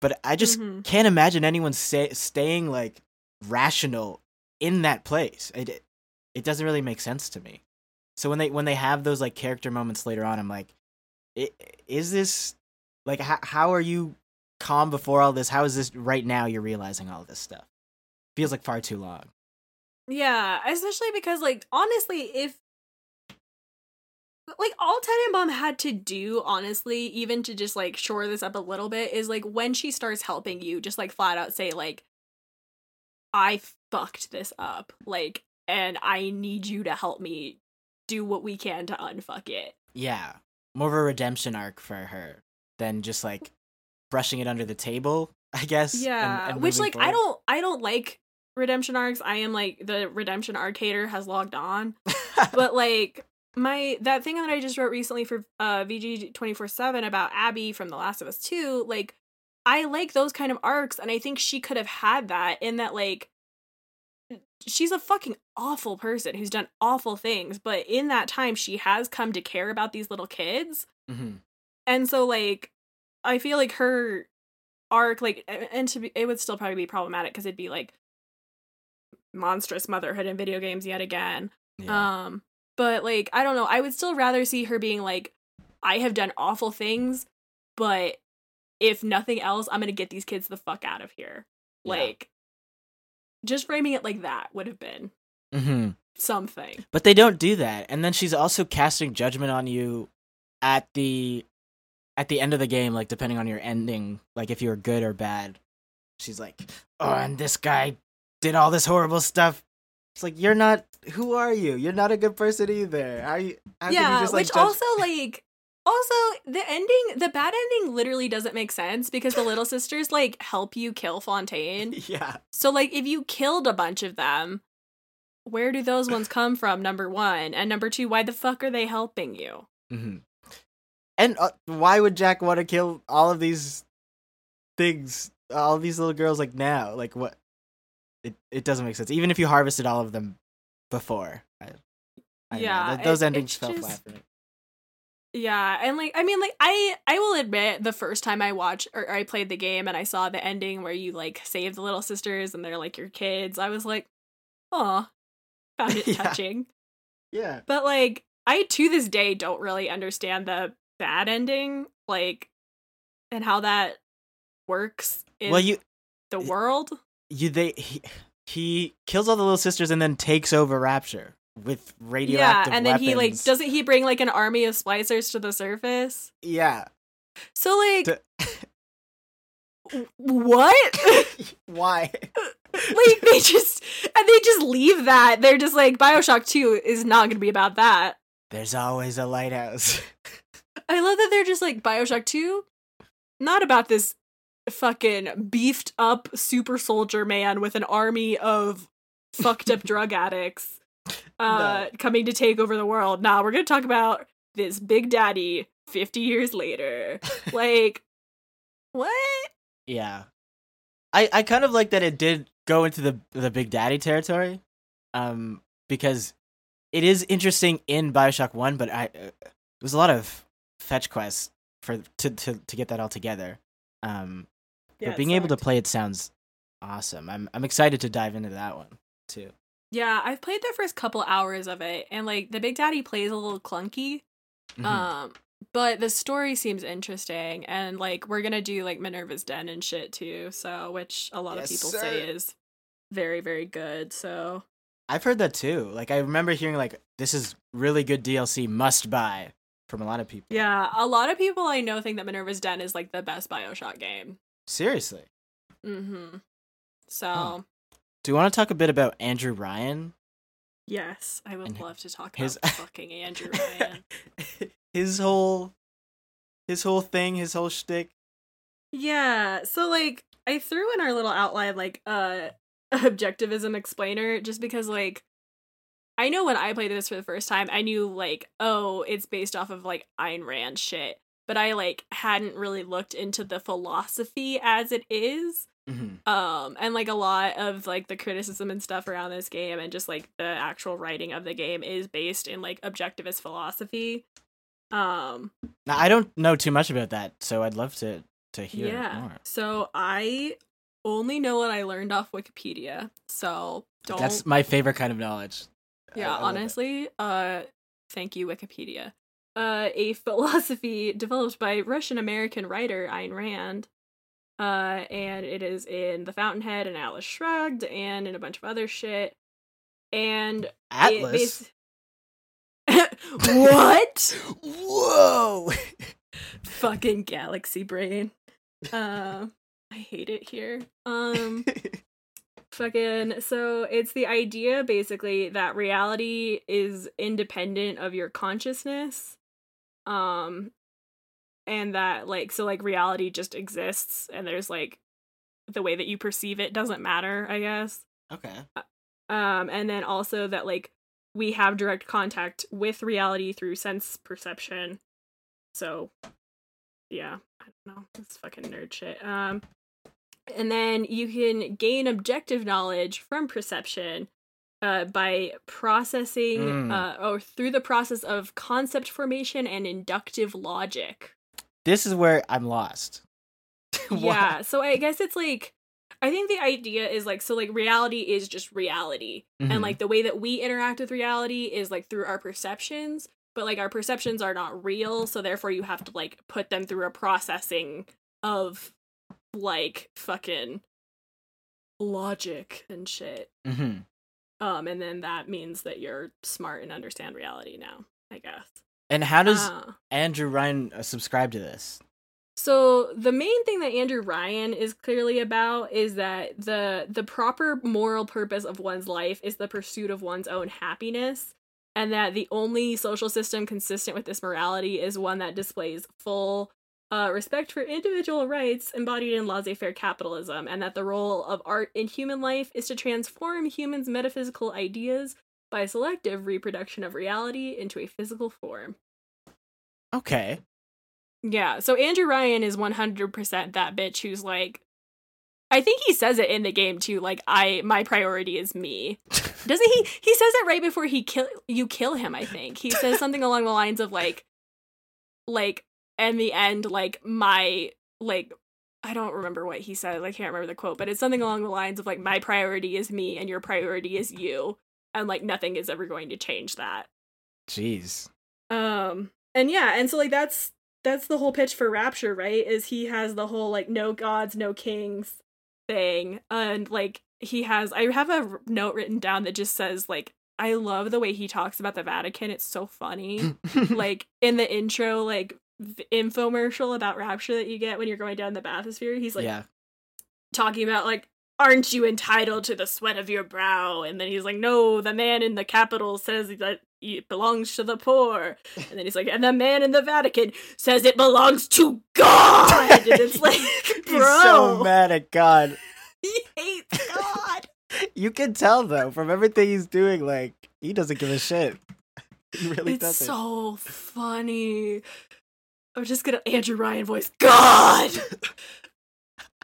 but I just Mhm. can't imagine anyone say, staying like rational in that place. It it- doesn't really make sense to me. So when they when they have those like character moments later on, I'm like, is this like how how are you calm before all this? How is this right now? You're realizing all this stuff. Feels like far too long. Yeah, especially because like honestly, if like all Tenenbaum had to do, honestly, even to just like shore this up a little bit, is like when she starts helping you, just like flat out say like, "I fucked this up," like, and I need you to help me do what we can to unfuck it. Yeah, more of a redemption arc for her than just like brushing it under the table. I guess. Yeah, and which moving like I don't, I don't like redemption arcs. I am like the redemption arc hater has logged on. but like my that thing that I just wrote recently for uh VG twenty four seven about Abby from The Last of Us two, like I like those kind of arcs, and I think she could have had that in that like she's a fucking awful person who's done awful things, but in that time she has come to care about these little kids, Mhm. and so like I feel like her arc like and to be it would still probably be problematic because it'd be like monstrous motherhood in video games yet again Yeah. um, but like I don't know, I would still rather see her being like, I have done awful things, but if nothing else, I'm gonna get these kids the fuck out of here. Yeah. Like, just framing it like that would have been hmm something. But they don't do that. And then she's also casting judgment on you at the at the end of the game, like depending on your ending, like if you were good or bad. She's like, "Oh, and this guy did all this horrible stuff." It's like you're not. Who are you? You're not a good person either. How you? How yeah, just, like, which judge- also like also the ending, the bad ending, literally doesn't make sense because the little sisters like help you kill Fontaine. yeah, So like if you killed a bunch of them, where do those ones come from? Number one, and number two, why the fuck are they helping you? hmm and uh, why would Jack want to kill all of these things, all these little girls, like now? Like what? It it doesn't make sense. Even if you harvested all of them before. I, I don't know. Yeah, those it- endings fell just- flat for me. Yeah, and like I mean like I I will admit the first time I watched or I played the game and I saw the ending where you like save the little sisters and they're like your kids, I was like, "Oh, found it Yeah. touching." Yeah. But like I to this day don't really understand the bad ending like and how that works in Well, you the world. You they he, he kills all the little sisters and then takes over Rapture with radioactive. Yeah, and then he like doesn't he bring like an army of splicers to the surface? yeah. So like To- what? Why? like they just and they just leave that. They're just like BioShock 2 is not going to be about that. There's always a lighthouse. I love that they're just like BioShock 2 not about this fucking beefed up super soldier man with an army of fucked up drug addicts uh coming to take over the world. Nah, we're going to talk about this big daddy 50 years later. like what? yeah. I I kind of like that it did go into the the Big Daddy territory. Um because it is interesting in BioShock 1, but I uh, it was a lot of fetch quests for to to to get that all together. Um Yeah, but being able to play it sounds awesome. I'm I'm excited to dive into that one too. Yeah, I've played the first couple hours of it, and like the Big Daddy plays a little clunky. Mhm. Um, but the story seems interesting, and like we're gonna do like Minerva's Den and shit too. So, which a lot Yes, of people sir. say is very, very good. So, I've heard that too. Like I remember hearing like this is really good DLC must buy from a lot of people. yeah, a lot of people I know think that Minerva's Den is like the best Bioshock game. Seriously. Mm-hmm. So, Huh. Do you want to talk a bit about Andrew Ryan? yes, I would And love to talk his- about fucking Andrew Ryan. his whole his whole thing, his whole shtick. Yeah, so like I threw in our little outline like uh objectivism explainer just because like I know when I played this for the first time, I knew like, oh, it's based off of like Ayn Rand shit, but I like hadn't really looked into the philosophy as it is. Mhm. Um and like a lot of like the criticism and stuff around this game and just like the actual writing of the game is based in like objectivist philosophy. Um Now I don't know too much about that, so I'd love to to hear yeah. more. So I only know what I learned off Wikipedia. So don't That's my favorite kind of knowledge. Yeah, I it. honestly, uh thank you Wikipedia. Uh a philosophy developed by Russian American writer Ayn Rand. Uh and it is in The Fountainhead and Atlas Shrugged and in a bunch of other shit. And Atlas. bas- what? Whoa. Fucking galaxy brain. Uh, I hate it here. Um fucking so it's the idea basically that reality is independent of your consciousness. Um and that like so like reality just exists and there's like the way that you perceive it doesn't matter, I guess. okay. Um and then also that like we have direct contact with reality through sense perception. So yeah, I don't know. It's fucking nerd shit. Um and then you can gain objective knowledge from perception uh, by processing Mm. uh, or through the process of concept formation and inductive logic. This is where I'm lost. Yeah, so I guess it's like I think the idea is like so like reality is just reality. Mhm. And like the way that we interact with reality is like through our perceptions. but like our perceptions are not real, so therefore you have to like put them through a processing of like fucking logic and shit. hmm Um, and then that means that you're smart and understand reality now, I guess. And how does Uh, Andrew Ryan uh, subscribe to this? So the main thing that Andrew Ryan is clearly about is that the the proper moral purpose of one's life is the pursuit of one's own happiness and that the only social system consistent with this morality is one that displays full uh, respect for individual rights embodied in laissez-faire capitalism and that the role of art in human life is to transform humans' metaphysical ideas by selective reproduction of reality into a physical form. Okay. Yeah, so Andrew Ryan is 100% that bitch who's like I think he says it in the game too like I my priority is me. Doesn't he he says it right before he kill you kill him, I think. He says something along the lines of like like in the end like my like I don't remember what he said. I can't remember the quote, but it's something along the lines of like my priority is me and your priority is you and like nothing is ever going to change that. Jeez. Um and yeah, and so like that's that's the whole pitch for Rapture, right? Is he has the whole like no gods, no kings thing. And like he has I have a note written down that just says like I love the way he talks about the Vatican. It's so funny. like in the intro like infomercial about Rapture that you get when you're going down the bathysphere, he's like yeah. talking about like aren't you entitled to the sweat of your brow and then he's like no the man in the capital says that it belongs to the poor and then he's like and the man in the vatican says it belongs to god and it's like bro He's so mad at God. he hates god You can tell though from everything he's doing, like he doesn't give a shit. He really it's doesn't. so funny i'm just gonna andrew ryan voice. God!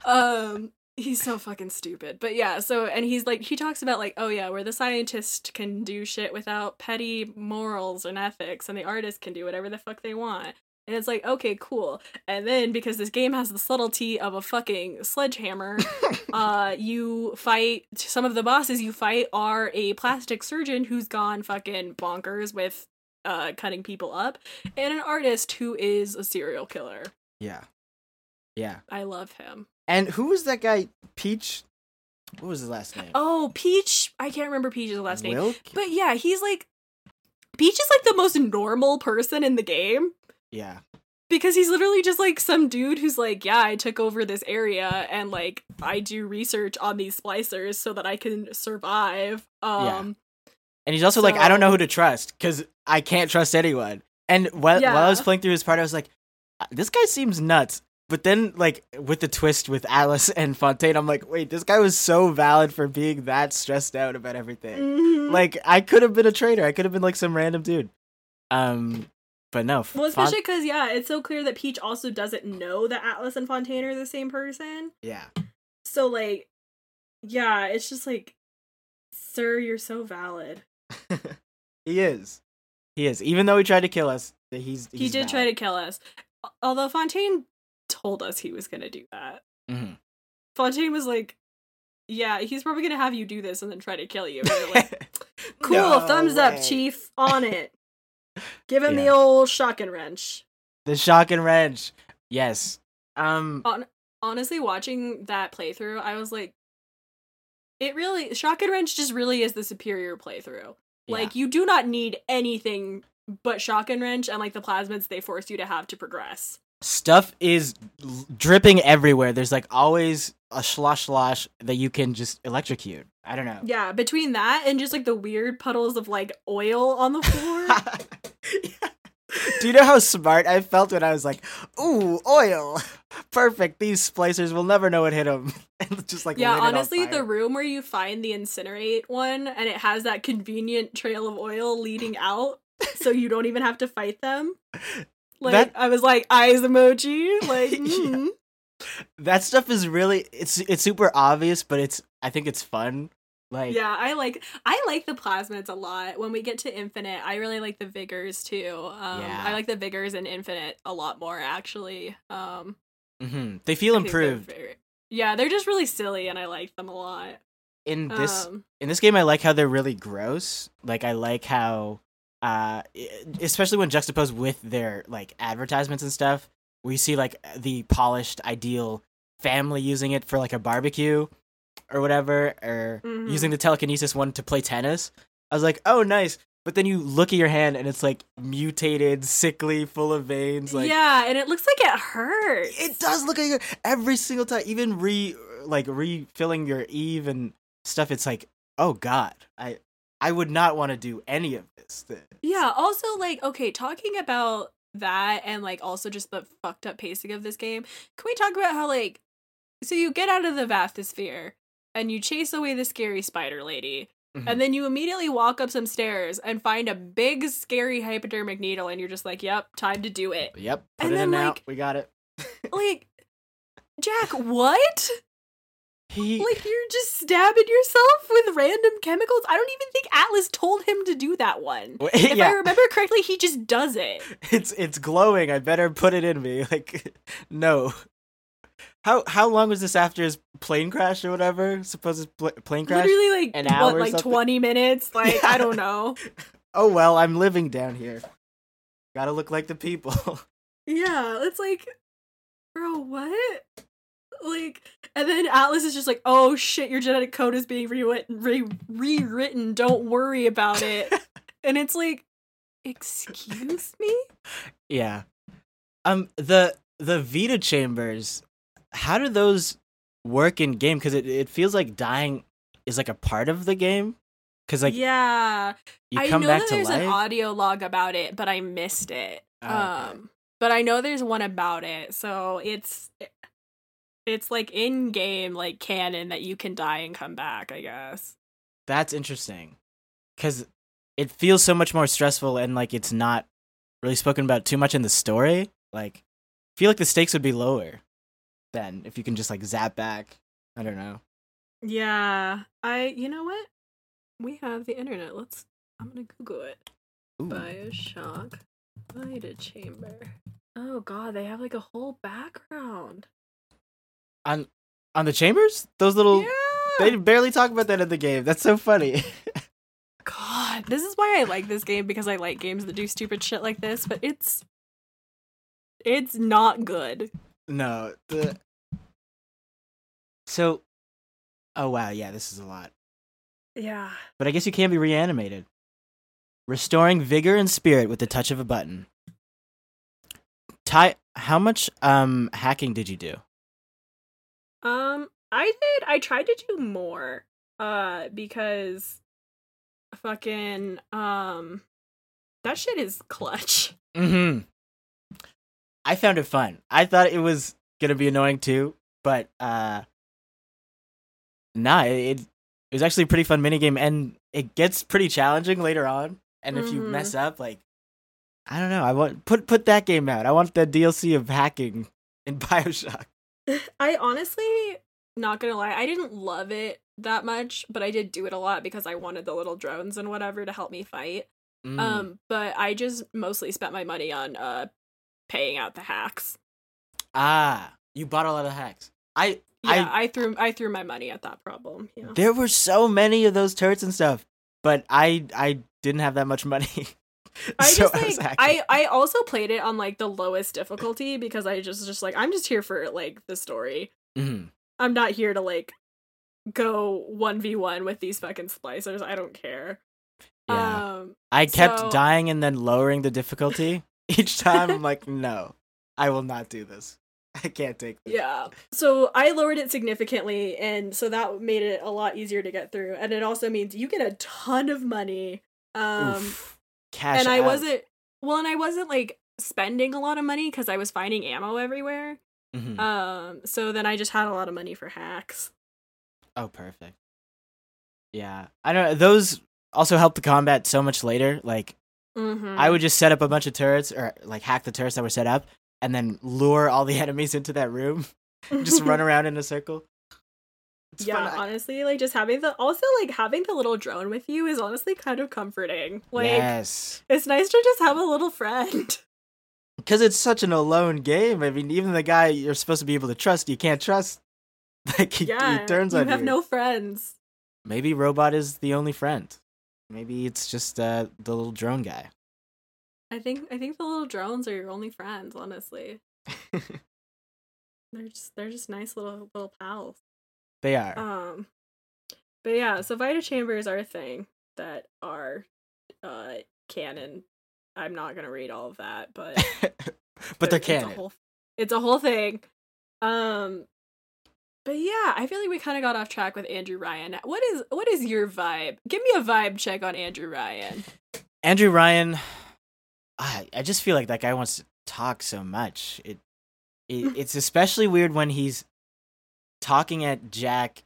Um he's so fucking stupid. But yeah so and he's like he talks about like oh yeah where the scientist can do shit without petty morals and ethics and the artist can do whatever the fuck they want. And it's like okay cool. And then because this game has the subtlety of a fucking sledgehammer uh you fight some of the bosses you fight are a plastic surgeon who's gone fucking bonkers with uh cutting people up and an artist who is a serial killer Yeah. Yeah. i love him And who was that guy? Peach. What was his last name? oh peach i can't remember peach's last name but yeah he's like peach is like the most normal person in the game Yeah. because he's literally just like some dude who's like, yeah, I took over this area and like I do research on these splicers so that I can survive. Um And he's also like, I don't know who to trust because I can't trust anyone. And while, while I was playing through his part, I was like, "Uh, this guy seems nuts. But then, like, with the twist with Atlas and Fontaine, I'm like, wait, this guy was so valid for being that stressed out about everything. mhm. Like, I could have been a traitor. I could have been like some random dude. Um, but no. well, especially because yeah, it's so clear that Peach also doesn't know that Atlas and Fontaine are the same person. yeah. So like, yeah, it's just like, sir, you're so valid. he is. He is. Even though he tried to kill us, he's, he did try to kill us, although Fontaine told us he was gonna do that. to. hmm Fontaine was like, "Yeah, he's probably gonna have you do this and then try to kill you." Like, "Cool, thumbs up, chief, on it." Give him the old shock and wrench. The shock and wrench. Yes. Um. On- honestly, watching that playthrough, I was like, "It really shock and wrench just really is the superior playthrough. Like, you do not need anything but shotgun wrench and like the plasmids they force you to have to progress." stuff is dripping everywhere. There's like always a slosh slosh that you can just electrocute. I don't know. Yeah, between that and just like the weird puddles of like oil on the floor. Do you know how smart I felt when I was like, "Ooh, oil, perfect. These splicers will never know what hit them." and just like yeah, it honestly, the room where you find the incinerate one and it has that convenient trail of oil leading out, so you don't even have to fight them. Like That- I was like eyes emoji, like Yeah. mm. that stuff is really it's it's super obvious, but it's I think it's fun. Like yeah, I like I like the plasmids a lot. When we get to infinite, I really like the vigors too. Um, Yeah. I like the vigors in infinite a lot more actually. Um, mhm, they feel I they're improved. very- yeah, they're just really silly, and I like them a lot. In this Um, in this game, I like how they're really gross. Like I like how uh, especially when juxtaposed with their like advertisements and stuff, where you see like the polished, ideal family using it for like a barbecue or whatever, or Mhm. using the telekinesis one to play tennis. I was like, oh, nice. But then you look at your hand and it's like mutated, sickly, full of veins. Like, yeah, and it looks like it hurts. it does look like it every single time. Even re like refilling your Eve and stuff. It's like, oh god, I I would not want to do any of this. Yeah, also like okay, talking about that and like also just the fucked up pacing of this game. Can we talk about how like so you get out of the bathysphere and you chase away the scary spider lady Mhm. and then you immediately walk up some stairs and find a big scary hypodermic needle and you're just like, "Yep, time to do it." Yep, put And it then, in now. like- We got it. Like Jack, what? He Like you're just stabbing yourself with random chemicals? I don't even think Atlas told him to do that one. If I remember correctly, he just does it. it's it's glowing. I better put it in me. Like, no. How how long was this after his plane crash or whatever? Supposed pl- plane crash? Literally like An hour or like twenty minutes? Like Yeah. I don't know. Oh well, I'm living down here. Gotta look like the people. Yeah, it's like, bro, what? Like, and then Atlas is just like, oh shit, your genetic code is being rewritten. Re- rewritten. Don't worry about it. and it's like, excuse me. yeah. Um. The the Vita chambers. How do those work in game? Because it it feels like dying is like a part of the game. Because like yeah, you I know back that to there's life. an audio log about it, but I missed it. Oh, okay. Um, but I know there's one about it, so it's it's like in game, like canon that you can die and come back. I guess. That's interesting. Because it feels so much more stressful and like it's not really spoken about too much in the story. Like, I feel like the stakes would be lower then if you can just like zap back. I don't know. Yeah, I. You know what? We have the internet. Let's. I'm gonna Google it. Ooh. Bioshock Vita Chamber. Oh god, they have like a whole background. On on the chambers, those little yeah. they barely talk about that in the game. That's so funny. God, this is why I like this game because I like games that do stupid shit like this, but it's it's not good. No, the so oh wow, yeah, this is a lot. Yeah. But I guess you can be reanimated. Restoring vigor and spirit with the touch of a button. Ty, how much um hacking did you do? Um, I did. I tried to do more. Uh, because fucking um, that shit is clutch. Mm-hmm. I found it fun. I thought it was gonna be annoying too, but uh, nah, it it was actually a pretty fun minigame, and it gets pretty challenging later on. And if you Mhm. mess up, like, I don't know, I want put put that game out. I want the DLC of hacking in Bioshock. I honestly, not gonna lie, I didn't love it that much, but I did do it a lot because I wanted the little drones and whatever to help me fight. Mm. Um, but I just mostly spent my money on uh paying out the hacks. ah, you bought a lot of hacks. I Yeah, I, threw I threw my money at that problem. Yeah. There were so many of those turrets and stuff, but I I didn't have that much money. I So just like hacking. I I also played it on like the lowest difficulty because I just just like I'm just here for like the story. Mhm. I'm not here to like go 1v1 with these fucking splicers. I don't care. Yeah. Um I kept so- dying and then lowering the difficulty each time. I'm like, no, I will not do this. I can't take this. yeah. So I lowered it significantly and so that made it a lot easier to get through. And it also means you get a ton of money. Um Oof. Cash and I out. wasn't well and I wasn't like spending a lot of money cuz I was finding ammo everywhere. Mhm. Um so then I just had a lot of money for hacks. oh, perfect. Yeah, I don't. know. Those also help the combat so much later. Like, Mhm. I would just set up a bunch of turrets or like hack the turrets that were set up, and then lure all the enemies into that room. just run around in a circle. It's yeah, fun. Honestly, like just having the also like having the little drone with you is honestly kind of comforting. Like yes. it's nice to just have a little friend. because it's such an alone game. I mean, even the guy you're supposed to be able to trust, you can't trust. Like he, yeah, he turns you on have you. Have no friends. Maybe robot is the only friend. Maybe it's just uh, the little drone guy. I think I think the little drones are your only friends, honestly. They're just they're just nice little little pals. they are. Um but yeah, so Vita chambers are a thing that are uh canon. I'm not gonna read all of that, but but they're it's a canon. whole, it's a whole thing. Um but yeah, I feel like we kind of got off track with Andrew Ryan. What is what is your vibe? Give me a vibe check on Andrew Ryan. Andrew Ryan, I I just feel like that guy wants to talk so much. It, it it's especially weird when he's talking at Jack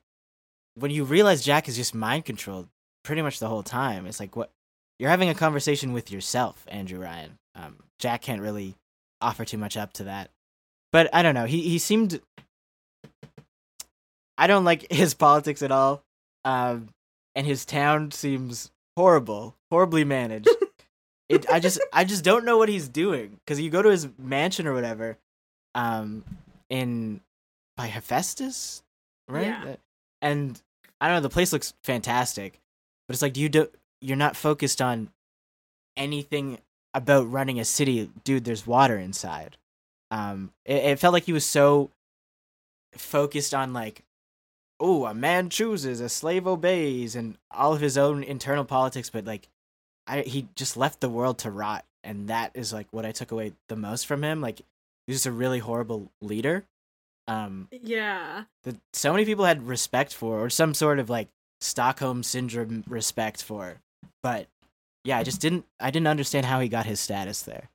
when you realize Jack is just mind controlled pretty much the whole time. It's like what you're having a conversation with yourself, Andrew Ryan. Um, Jack can't really offer too much up to that. But I don't know. He he seemed I don't like his politics at all. Um, and his town seems horrible, horribly managed. it I just I just don't know what he's doing because you go to his mansion or whatever, um, in by Hephaestus, right? Yeah. Uh, And I don't know. The place looks fantastic, but it's like you do you're not focused on anything about running a city, dude. There's water inside. Um, it, it felt like he was so focused on like oh, a man chooses, a slave obeys, and all of his own internal politics. But like, I he just left the world to rot, and that is like what I took away the most from him. Like, he was just a really horrible leader. Um, Yeah. that so many people had respect for, or some sort of like Stockholm syndrome respect for, but yeah, I just didn't. I didn't understand how he got his status there.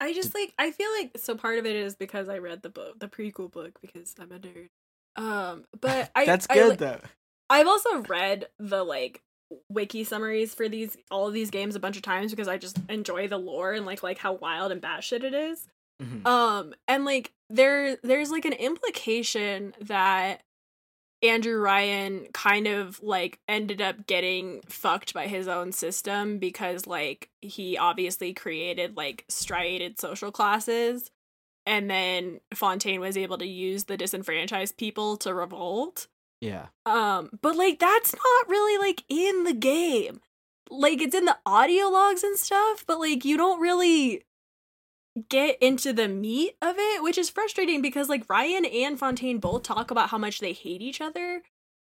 I just like I feel like so part of it is because I read the book, the prequel book, because I'm a nerd. Um, but I That's I, good like, though. I've also read the like wiki summaries for these all of these games a bunch of times because I just enjoy the lore and like like how wild and batshit it is. Mhm. Um, and like there there's like an implication that Andrew Ryan kind of like ended up getting fucked by his own system because like he obviously created like striated social classes and then Fontaine was able to use the disenfranchised people to revolt. Yeah. Um, but like that's not really like in the game. Like it's in the audio logs and stuff, but like you don't really get into the meat of it, which is frustrating because like Ryan and Fontaine both talk about how much they hate each other,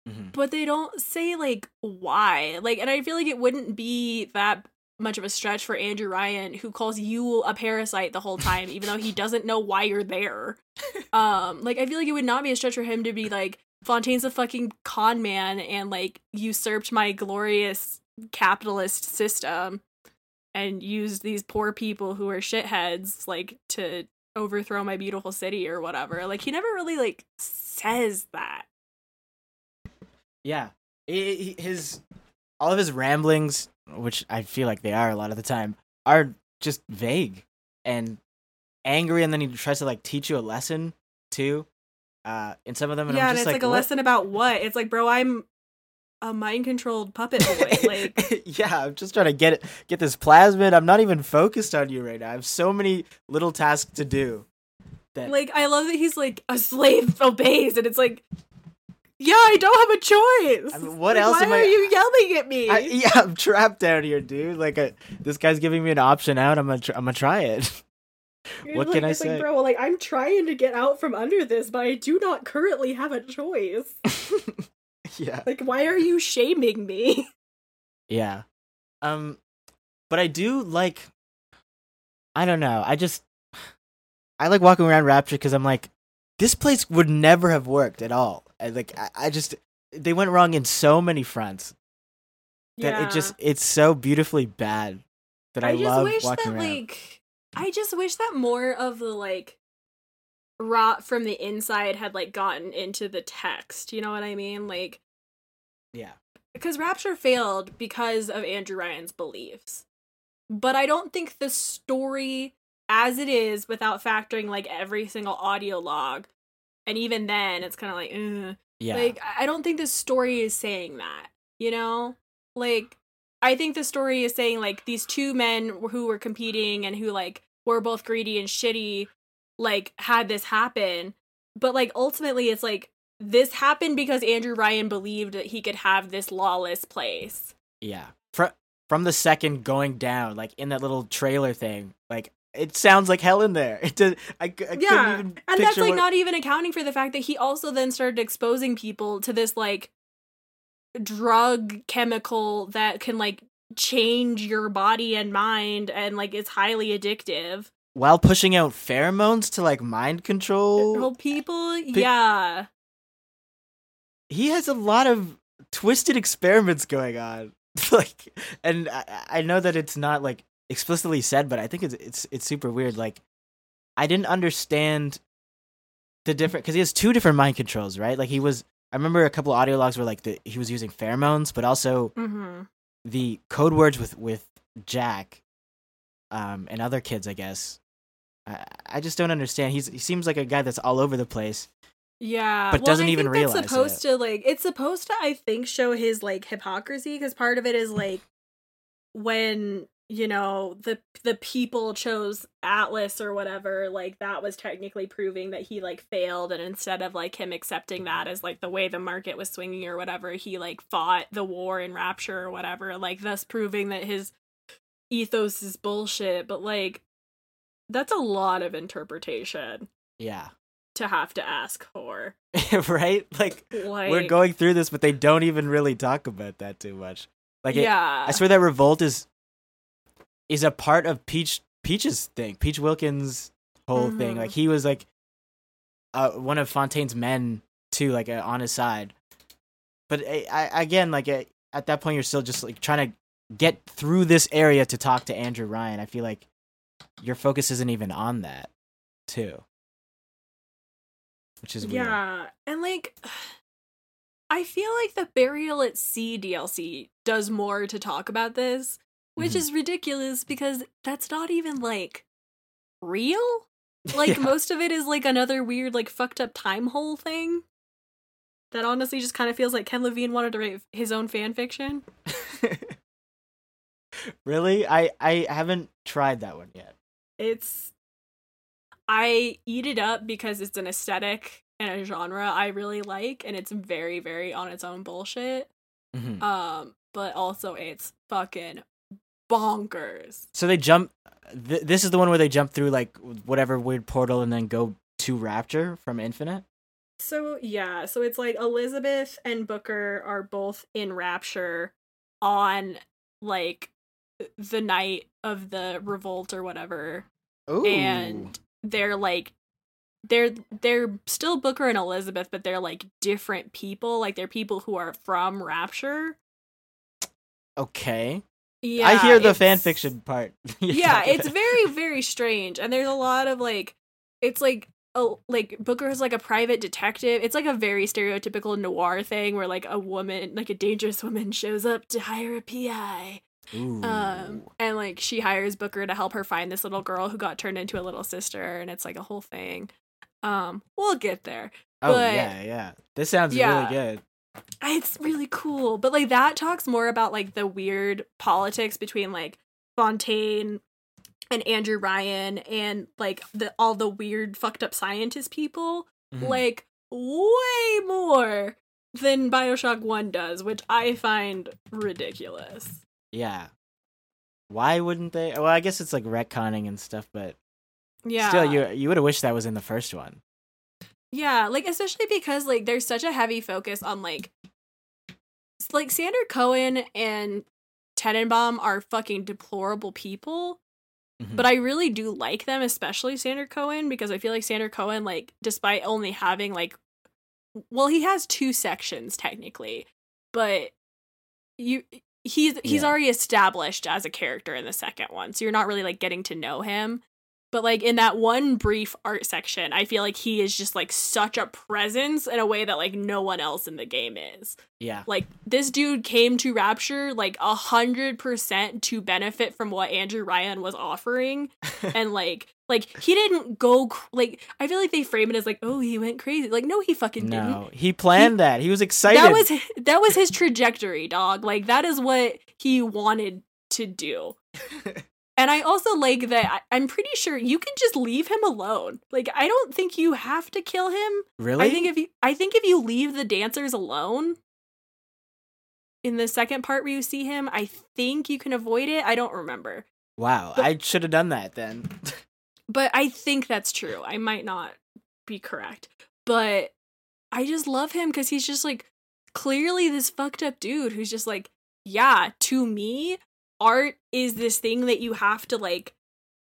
Mhm. but they don't say like why. Like and I feel like it wouldn't be that much of a stretch for Andrew Ryan who calls you a parasite the whole time even though he doesn't know why you're there. Um like I feel like it would not be a stretch for him to be like Fontaine's a fucking con man and like usurped my glorious capitalist system and used these poor people who are shitheads like to overthrow my beautiful city or whatever. Like he never really like says that. Yeah, his all of his ramblings, which I feel like they are a lot of the time, are just vague and angry, and then he tries to like teach you a lesson too. Uh, in some of them, and yeah, I'm and it's like, a what? lesson about what? It's like, bro, I'm a mind controlled puppet boy. Like yeah, I'm just trying to get it, get this plasmid. I'm not even focused on you right now. I have so many little tasks to do. That like I love that he's like a slave obeys and it's like yeah, I don't have a choice. I mean, what Like, else why am are you yelling at me? I, yeah, I'm trapped down here, dude. Like, this guy's giving me an option out. I'm gonna, tr- I'm gonna try it. You're what like- can I it's like, say? bro, like I'm trying to get out from under this, but I do not currently have a choice. yeah. Like, why are you shaming me? Yeah. Um but I do like I don't know. I just I like walking around Rapture cuz I'm like this place would never have worked at all. I, like I, I just they went wrong in so many fronts that it just it's so beautifully bad that I, I, just love wish walking that around. like I just wish that more of the like rot from the inside had like gotten into the text. You know what I mean? Like yeah. because Rapture failed because of Andrew Ryan's beliefs. But I don't think the story as it is without factoring like every single audio log and even then it's kind of like Ugh. Yeah. like I- I don't think the story is saying that, you know? Like I think the story is saying like these two men who were competing and who like were both greedy and shitty like had this happen. But like ultimately it's like this happened because Andrew Ryan believed that he could have this lawless place. yeah. from from the second going down, like in that little trailer thing, like it sounds like hell in there. It did. I, I yeah even and that's like what- not even accounting for the fact that he also then started exposing people to this like drug chemical that can like change your body and mind and like it's highly addictive while pushing out pheromones to like mind control. well people yeah he has a lot of twisted experiments going on like and I, I know that it's not like explicitly said but i think it's it's it's super weird. Like i didn't understand the different because he has two different mind controls right? Like he was i remember a couple audio logs where like the, he was using pheromones but also hmm the code words with with jack um and other kids i guess. I i just don't understand. He's he seems like a guy that's all over the place Yeah, But well, doesn't even realize That's supposed it. to like it's supposed to I think show his like hypocrisy because part of it is like when you know the the people chose Atlas or whatever like that was technically proving that he like failed and instead of like him accepting that as like the way the market was swinging or whatever he like fought the war in Rapture or whatever like thus proving that his ethos is bullshit but like that's a lot of interpretation yeah. to have to ask for. Right? Like like we're going through this, but they don't even really talk about that too much. Like, it, yeah. I swear that revolt is is a part of Peach Peach's thing, Peach Wilkins' whole thing. Mhm. Like, he was like uh, one of Fontaine's men too, like uh, on his side. But I, I, again, like uh, at that point, you're still just like trying to get through this area to talk to Andrew Ryan. I feel like your focus isn't even on that, too. Which is weird. yeah and like i feel like the burial at sea dlc does more to talk about this which Mhm. is ridiculous because that's not even like real like Yeah. most of it is like another weird like fucked up time hole thing that honestly just kind of feels like ken levine wanted to write his own fan fiction really? I I haven't tried that one yet. it's i eat it up because it's an aesthetic and a genre i really like and it's very very on its own bullshit Mhm. Um, but also it's fucking bonkers. So they jump. Th- this is the one where they jump through like whatever weird portal and then go to Rapture from Infinite. So yeah, so it's like Elizabeth and Booker are both in Rapture on like the night of the revolt or whatever. Ooh. And they're like they're they're still Booker and Elizabeth, but they're like different people. Like they're people who are from Rapture. okay, Yeah. I hear the fan fiction part. Yeah it's very very strange and there's a lot of like it's like a, like booker is like a private detective it's like a very stereotypical noir thing where like a woman like a dangerous woman shows up to hire a pi Ooh. um and like she hires booker to help her find this little girl who got turned into a little sister and it's like a whole thing um we'll get there oh but- yeah, yeah. This sounds Yeah. really good. It's really cool but like that talks more about like the weird politics between like fontaine and andrew ryan and like the all the weird fucked up scientist people Mhm. like way more than bioshock 1 does which i find ridiculous yeah. Why wouldn't they? Well, I guess it's like retconning and stuff, but yeah still, you you would have wished that was in the first one. Yeah, like especially because like there's such a heavy focus on like like Sander Cohen and Tenenbaum are fucking deplorable people, Mhm. but I really do like them, especially Sander Cohen because I feel like Sander Cohen like despite only having like well, he has two sections technically, but you he's he's Yeah. already established as a character in the second one. So you're not really like getting to know him. But like in that one brief art section, I feel like he is just like such a presence in a way that like no one else in the game is. Yeah. Like this dude came to Rapture like a hundred percent to benefit from what Andrew Ryan was offering, and like like he didn't go cr- like I feel like they frame it as like oh he went crazy like no he fucking didn't. No, he planned that. He was excited. That was that was his trajectory, dog. Like that is what he wanted to do. And I also like that I- I'm pretty sure you can just leave him alone. Like I don't think you have to kill him. really. I think if you I think if you leave the dancers alone, in the second part where you see him, I think you can avoid it. I don't remember. Wow, But- I should have done that then. But I think that's true. I might not be correct. But I just love him because he's just like clearly this fucked up dude who's just like, yeah, to me, art is this thing that you have to like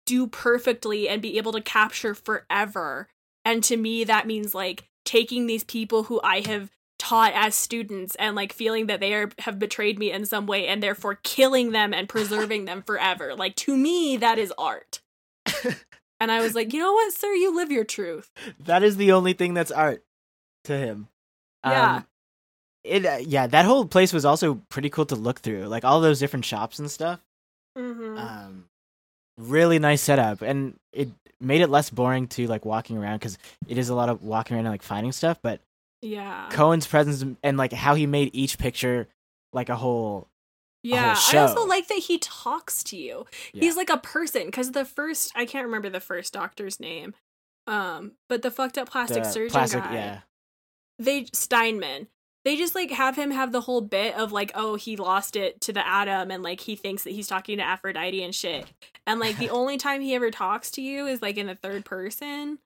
do perfectly and be able to capture forever. And to me, that means like taking these people who I have taught as students and like feeling that they are have betrayed me in some way and therefore killing them and preserving them forever. Like to me, that is art. and I was like, you know what, sir, you live your truth. that is the only thing that's art to him. Yeah. Um, it uh, yeah, that whole place was also pretty cool to look through. Like all those different shops and stuff. Mm-hmm. Um, really nice setup, and it made it less boring to like walking around because it is a lot of walking around and like finding stuff. But yeah. Cohen's presence and like how he made each picture like a whole. Yeah, I also like that he talks to you. Yeah. He's like a person because the first I can't remember the first doctor's name, um, but the fucked up plastic the surgeon plastic, guy. yeah. They Steinman. They just like have him have the whole bit of like, oh, he lost it to the Adam, and like he thinks that he's talking to Aphrodite and shit. And like the only time he ever talks to you is like in the third person,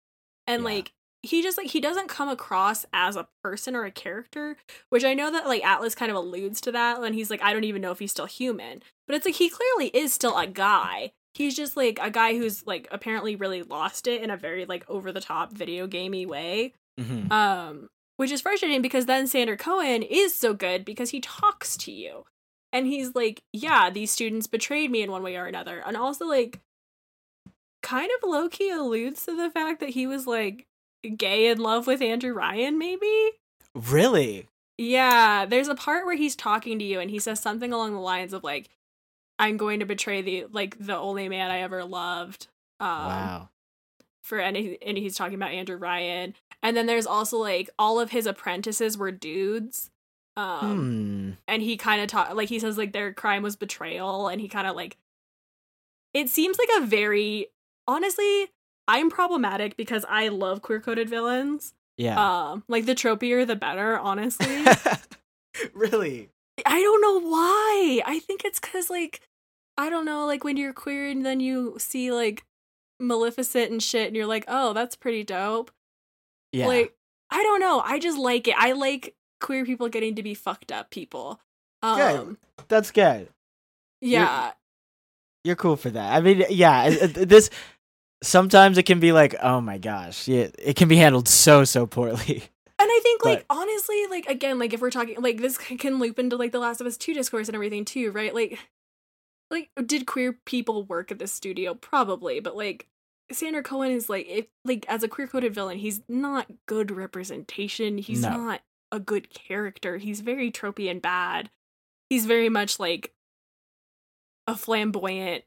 and Yeah. like he just like he doesn't come across as a person or a character which i know that like atlas kind of alludes to that when he's like i don't even know if he's still human but it's like he clearly is still a guy he's just like a guy who's like apparently really lost it in a very like over the top video gamey way Mhm. um which is frustrating because then sander cohen is so good because he talks to you and he's like yeah these students betrayed me in one way or another and also like kind of low-key alludes to the fact that he was like gay in love with andrew ryan maybe Really? yeah there's a part where he's talking to you and he says something along the lines of like i'm going to betray the like the only man i ever loved um wow. for any and he's talking about Andrew Ryan. And then there's also like all of his apprentices were dudes. Um Hmm. and he kind of talk like he says like their crime was betrayal and he kind of like it seems like a very honestly I'm problematic because I love queer-coded villains. Yeah. Um like the tropier the better, honestly. really? I don't know why. I think it's cuz like I don't know like when you're queer and then you see like Maleficent and shit and you're like, "Oh, that's pretty dope." Yeah. Like, I don't know. I just like it. I like queer people getting to be fucked up people. Um, Good. That's good. yeah. You're cool for that. I mean, yeah, this sometimes it can be like, oh my gosh, yeah, it can be handled so so poorly. And I think, like, But- honestly, like, again, like, if we're talking, like, this can loop into, like, The Last of Us 2 discourse and everything, too, right? Like, like, did queer people work at this studio? Probably, but, like, Sander Cohen is, like, if, like, as a queer coded villain, he's not good representation. He's No. not a good character. He's very tropey and bad. He's very much, like, a flamboyant,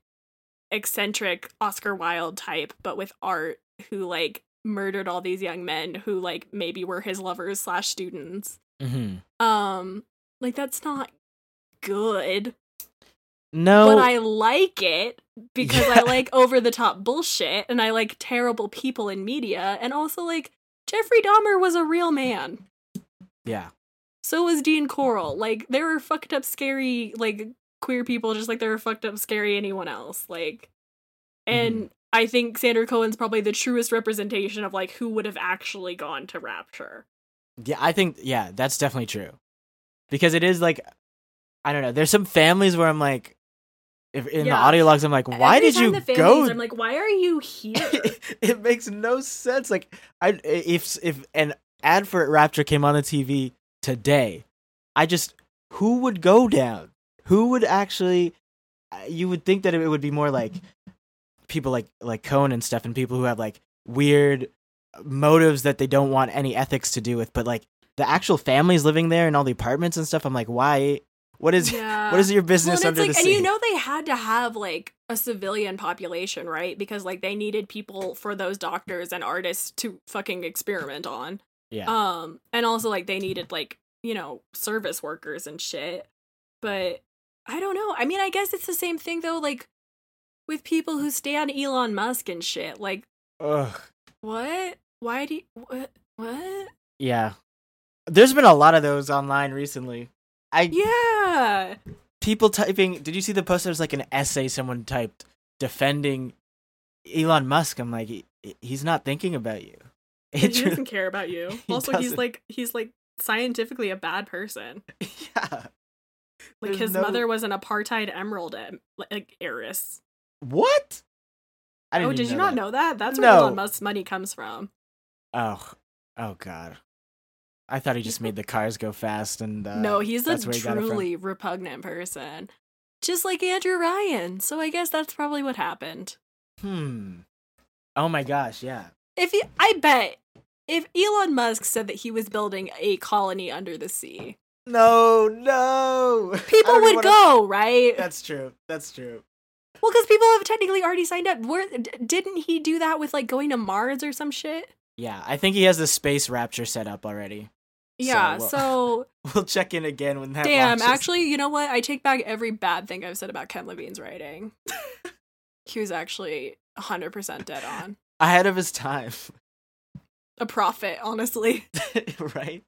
eccentric Oscar Wilde type, but with art, who, like, murdered all these young men who like maybe were his lovers slash students hmm um like that's not good No, but i like it because i like over the top bullshit and i like terrible people in media and also like jeffrey dahmer was a real man. Yeah, so was Dean Corll. Like there were fucked up scary like queer people just like there were fucked up scary anyone else like and mm-hmm. i think Sander cohen's probably the truest representation of like who would have actually gone to rapture. Yeah. I think yeah, that's definitely true. Because it is like, I don't know. There's some families where I'm like, if in the audio logs, I'm like, why Every did you go? I'm like, why are you here? it makes no sense. Like, I if if an ad for Rapture came on the TV today, I just who would go down? Who would actually? uh, You would think that it would be more like people like like Cohen and stuff, and people who have like weird motives that they don't want any ethics to do with. But like the actual families living there and all the apartments and stuff, I'm like, why? What is yeah. what is your business it's under like, the and you know they had to have like a civilian population, right? Because like they needed people for those doctors and artists to fucking experiment on. yeah, Um, and also like they needed like you know service workers and shit. But I don't know. I mean, I guess it's the same thing though. Like with people who stand Elon Musk and shit. Like Ugh. what? Why do you, what? What? Yeah. There's been a lot of those online recently. I Yeah. Yeah. People typing. Did you see the post? There's like an essay someone typed defending Elon Musk. I'm like, he, he's not thinking about you. he doesn't care about you. He Also, he's doesn't. like he's like scientifically a bad person. yeah. Like There's his no- mother was an apartheid emerald em- like heiress. What? I Oh, did you not know that? That's where No. Elon Musk's money comes from. Oh, oh God. I thought he just made the cars go fast and. Uh, no, he's a that's where he got it from. truly repugnant person. Just like Andrew Ryan. So I guess that's probably what happened. Hmm. Oh my gosh! Yeah. If he, I bet if Elon Musk said that he was building a colony under the sea, No, no. People would go, right? That's true. That's true. Well, because people have technically already signed up. Where d- didn't he do that with like going to Mars or some shit? Yeah, I think he has the space rapture set up already. Yeah. well- So, We'll check in again when that. damn. launches. Actually, you know what? I take back every bad thing I've said about Ken Levine's writing. he was actually 100% dead on. ahead of his time, A prophet, honestly. right?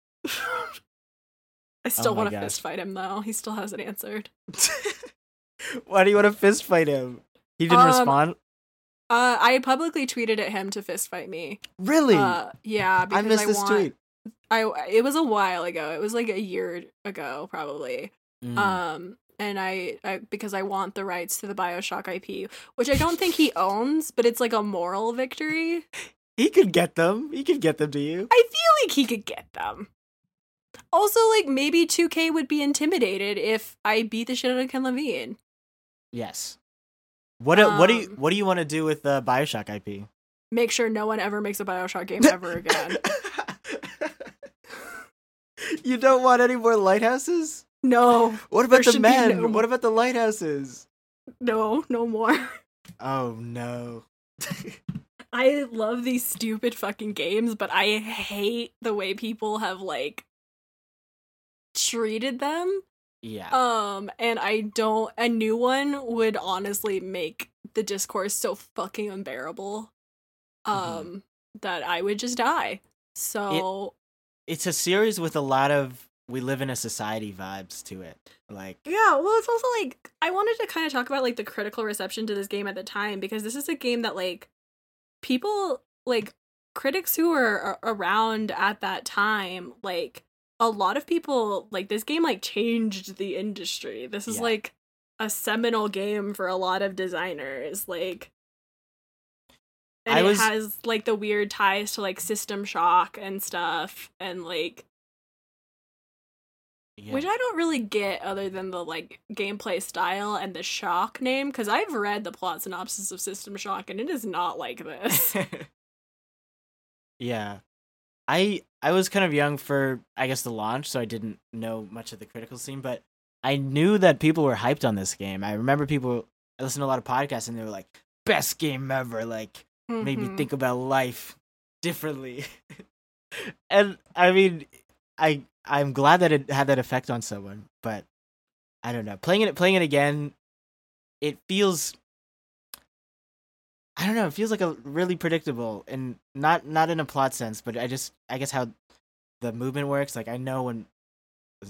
I still Oh want to fist fight him though. He still hasn't answered. Why do you want to fist fight him? He didn't Um, respond. Uh, I publicly tweeted at him to fist fight me. Really? Uh, yeah, because I missed this want, tweet. I it was a while ago. It was like a year ago, probably. Mm. Um, and I, I because I want the rights to the Bioshock IP, which I don't think he owns, but it's like a moral victory. he could get them. He could get them to you. I feel like he could get them. Also, like maybe 2K would be intimidated if I beat the shit out of Ken Levine. Yes. What do, what do you Um, what do you want to do with the Bioshock IP? Make sure no one ever makes a Bioshock game ever again. You don't want any more lighthouses? No, What about the men? no- What about the lighthouses? no, no more. Oh no. I love these stupid fucking games, but I hate the way people have like treated them. yeah. Um, and I don't. A new one would honestly make the discourse so fucking unbearable. Um, Mhm. that I would just die. So it's a series with a lot of we live in a society vibes to it. Like yeah, well, it's also like I wanted to kind of talk about like the critical reception to this game at the time because this is a game that like people like critics who were around at that time like a lot of people like this game like changed the industry. This is Yeah. like a seminal game for a lot of designers like and I it was- has like the weird ties to like System Shock and stuff and like yeah. which I don't really get other than the like gameplay style and the shock name because I've read the plot synopsis of System Shock and it is not like this. yeah. I I was kind of young for I guess the launch, so I didn't know much of the critical scene, but I knew that people were hyped on this game. I remember people I listened to a lot of podcasts and they were like, best game ever, like made me think about life differently. and I mean, I I'm glad that it had that effect on someone, but I don't know. Playing it playing it again, it feels I don't know, it feels like a really predictable and not not in a plot sense, but I just I guess how the movement works, like I know when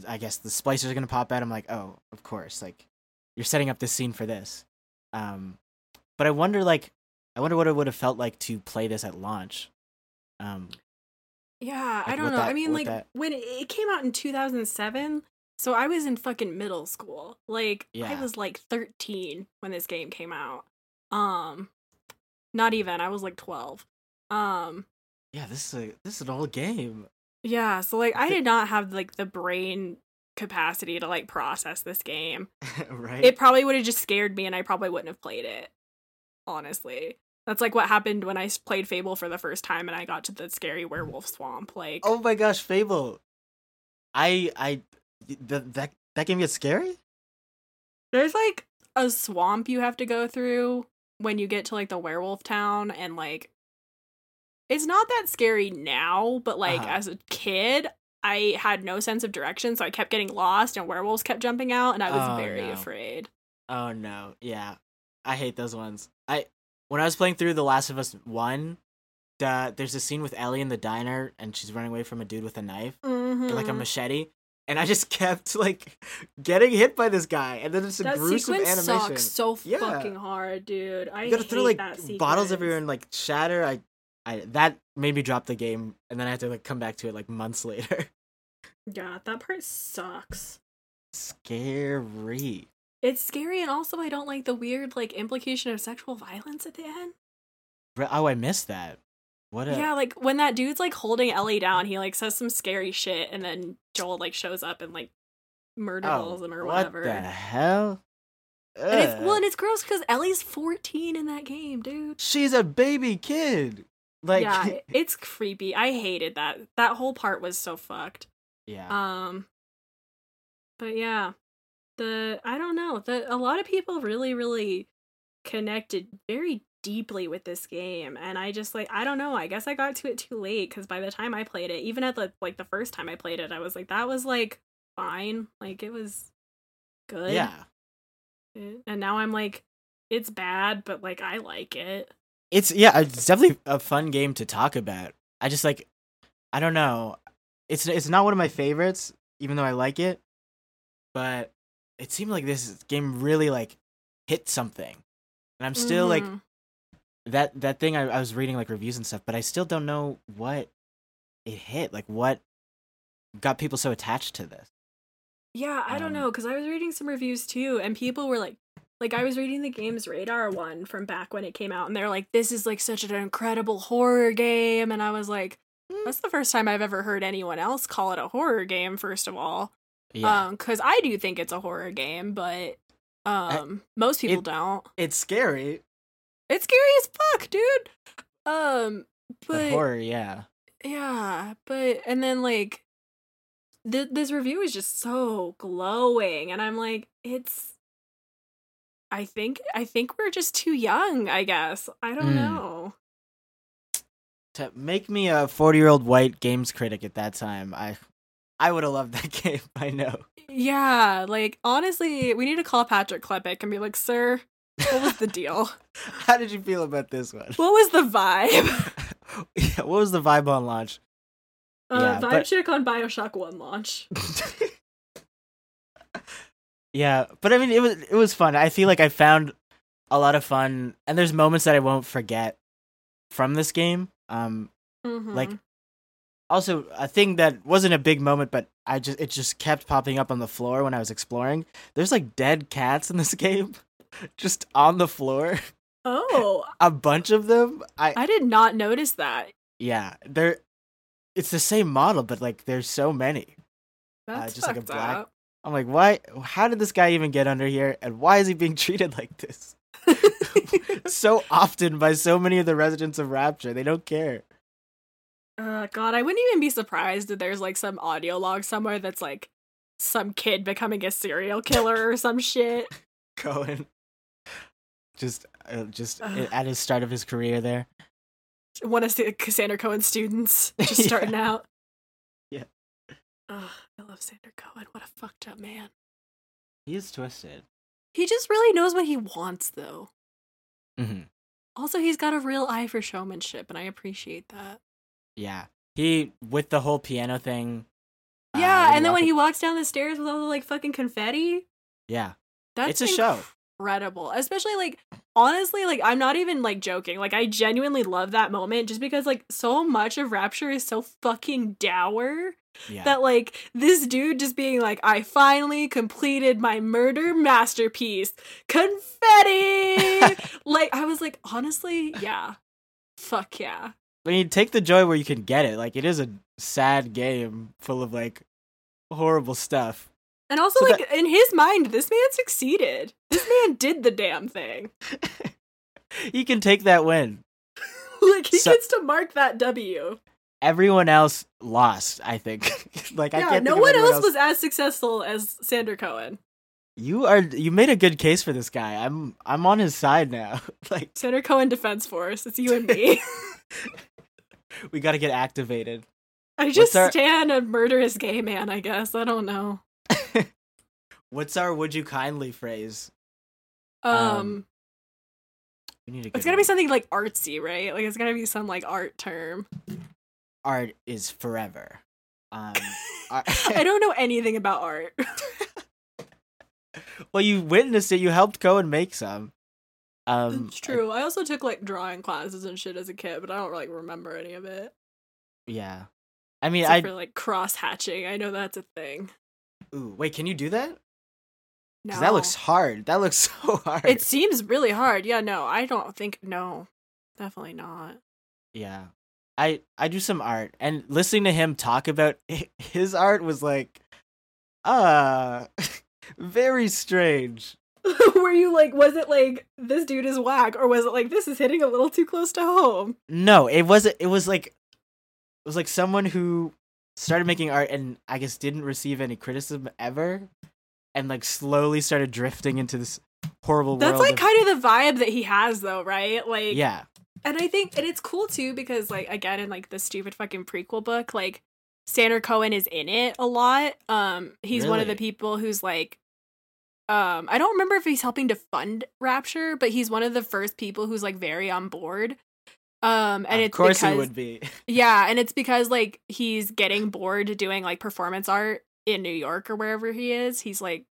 I guess the splicers are to pop out, I'm like, "Oh, of course, like you're setting up this scene for this." Um but I wonder like I wonder what it would have felt like to play this at launch. Um, Yeah, I don't know. I mean, like that- when it- came out in 2007, so I was in fucking middle school. Like I was like 13 when this game came out. Um not even. I was like 12. Um yeah, this is a this is an old game, yeah, so like I did not have like the brain capacity to like process this game. right? It probably would have just scared me and I probably wouldn't have played it. Honestly. That's like what happened when I played Fable for the first time and I got to the scary werewolf swamp. Like oh my gosh, Fable! I I the, that that game gets scary. There's like a swamp you have to go through when you get to like the werewolf town and like it's not that scary now, but like Uh-huh. as a kid, I had no sense of direction, so I kept getting lost and werewolves kept jumping out and I was Oh, very no. afraid. Oh no, yeah, I hate those ones. I when I was playing through The Last of Us One, the, there's a scene with Ellie in the diner and she's running away from a dude with a knife, or like a Mhm. machete, and I just kept like getting hit by this guy, and then it's a that gruesome sequence animation. sucks so Yeah. fucking hard, dude. I you gotta throw like bottles everywhere and like shatter. I, I that made me drop the game, and then I had to like come back to it like months later. Yeah, that part sucks. Scary. It's scary, and also I don't like the weird like implication of sexual violence at the end. Oh, I missed that. What a Yeah, like when that dude's like holding Ellie down, he like says some scary shit, and then Joel like shows up and like murderballs him or Oh, what whatever. the hell? And it's well, and it's gross because Ellie's fourteen in that game, dude. she's a baby kid. Like yeah, it's creepy. I hated that. That whole part was so fucked. yeah. Um, but yeah, the I don't know. The a lot of people really, really connected very deeply with this game, and I just like I don't know. I guess I got to it too late because by the time I played it, even at the like the first time I played it, I was like that was like fine, like it was good. yeah. Eh, and now I'm like, it's bad, but like I like it. It's yeah, it's definitely a fun game to talk about. I just like I don't know. It's it's not one of my favorites, even though I like it. But it seemed like this game really like hit something. And I'm still like Mhm. that that thing I, I was reading like reviews and stuff, but I still don't know what it hit. Like what got people so attached to this. Yeah, I don't Um, know because I was reading some reviews too, and people were like, like I was reading the GamesRadar one from back when it came out, and they're like, "This is like such an incredible horror game," and I was like, Mm. "That's the first time I've ever heard anyone else call it a horror game." First of all, Yeah. um, because I do think it's a horror game, but um, most people it- don't. it's scary. It's scary as fuck, dude. Um, But but horror, yeah. Yeah, but and then like th- this review is just so glowing and I'm like it's I think I think we're just too young, I guess. I don't Mm. know. To make me a 40-year-old white games critic at that time, I I would have loved that game. I know. Yeah, like honestly, we need to call Patrick Klepek and be like, "Sir, what was the deal? How did you feel about this one? What was the vibe?" yeah, what was the vibe on launch? Uh, Yeah, vibe but- check on BioShock 1 launch. yeah, but I mean, it was it was fun. I feel like I found a lot of fun, and there's moments that I won't forget from this game. Um, like Mhm. Also a thing that wasn't a big moment, but I just it just kept popping up on the floor when I was exploring. There's like dead cats in this game, just on the floor, Oh, a bunch of them. I I did not notice that. yeah, they're it's the same model, but like there's so many. Uh, That's just like a black- up. I'm like, why? How did this guy even get under here? And why is he being treated like this? so often by so many of the residents of Rapture, they don't care. Uh, God, I wouldn't even be surprised if there's like some audio log somewhere that's like some kid becoming a serial killer or some shit. Cohen, just, uh, just Ugh. at his start of his career there. One of the Cassandra Cohen students just Yeah. starting out. Yeah. Ugh, I love Sander Cohen. What a fucked up man. He is twisted. He just really knows what he wants, though. hmm Also, he's got a real eye for showmanship, and I appreciate that. Yeah, he with the whole piano thing. uh, Yeah, and then when he walks down the stairs with all the like fucking confetti, yeah, That's It's a show. Incredible. Especially like honestly, like I'm not even like joking. Like I genuinely love that moment just because like so much of Rapture is so fucking dour yeah, that like this dude just being like, I finally completed my murder masterpiece. Confetti! like I was like, honestly, yeah. Fuck yeah. I mean, take the joy where you can get it. Like, it is a sad game full of like horrible stuff. And also, So like, in his mind, this man succeeded. This man did the damn thing. he can take that win. like, he So- gets to mark that W. Everyone else lost. I think. like, I can't. no one anyone else was as successful as Sander Cohen. You are. You made a good case for this guy. I'm. I'm on his side now. like, Sander Cohen Defense Force. It's you and me. we got to get activated. I just our- stand a murderous gay man, I guess. I don't know. What's our "Would you kindly" phrase? Um, Um, We need a. it's good gotta be something like artsy, right? Like it's gotta be some like art term. Art is forever. Um, I- I don't know anything about art. well, you witnessed it. You helped Cohen make some. Um, it's true. I also took like drawing classes and shit as a kid, but I don't like remember any of it. yeah. I mean, Except I. for like cross hatching. I know that's a thing. Ooh, wait, can you do that? No. That looks hard. That looks so hard. It seems really hard. Yeah, no, I don't think no. Definitely not. Yeah. I I do some art and listening to him talk about his art was like uh very strange. Were you like was it like this dude is whack or was it like this is hitting a little too close to home? No, it wasn't it was like it was like someone who started making art and I guess didn't receive any criticism ever and like slowly started drifting into this horrible That's like of- kind of the vibe that he has though, right? Like Yeah. And I think and it's cool too because like again in like the stupid fucking prequel book, like Sander Cohen is in it a lot. Um he's one of the people who's like um I don't remember if he's helping to fund Rapture, but he's one of the first people who's like very on board. Um and of it's course because it would be. yeah, and it's because like he's getting bored doing like performance art in New York or wherever he is. He's like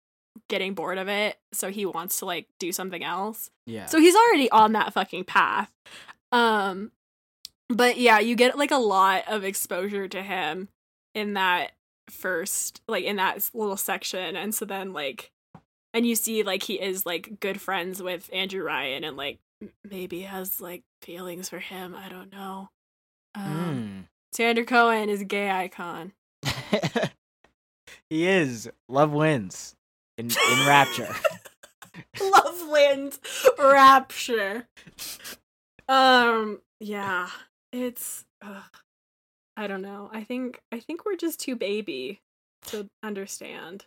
getting bored of it, so he wants to like do something else. Yeah. So he's already on that fucking path. Um but yeah, you get like a lot of exposure to him in that first like in that little section and so then like and you see like he is like good friends with Andrew Ryan and like maybe has like feelings for him, I don't know. Um Sander Cohen is a gay icon. Mm. he is. Love wins. In in Rapture. wins Rapture. Um, yeah, it's. ugh, I don't know. I think I think we're just too baby to understand.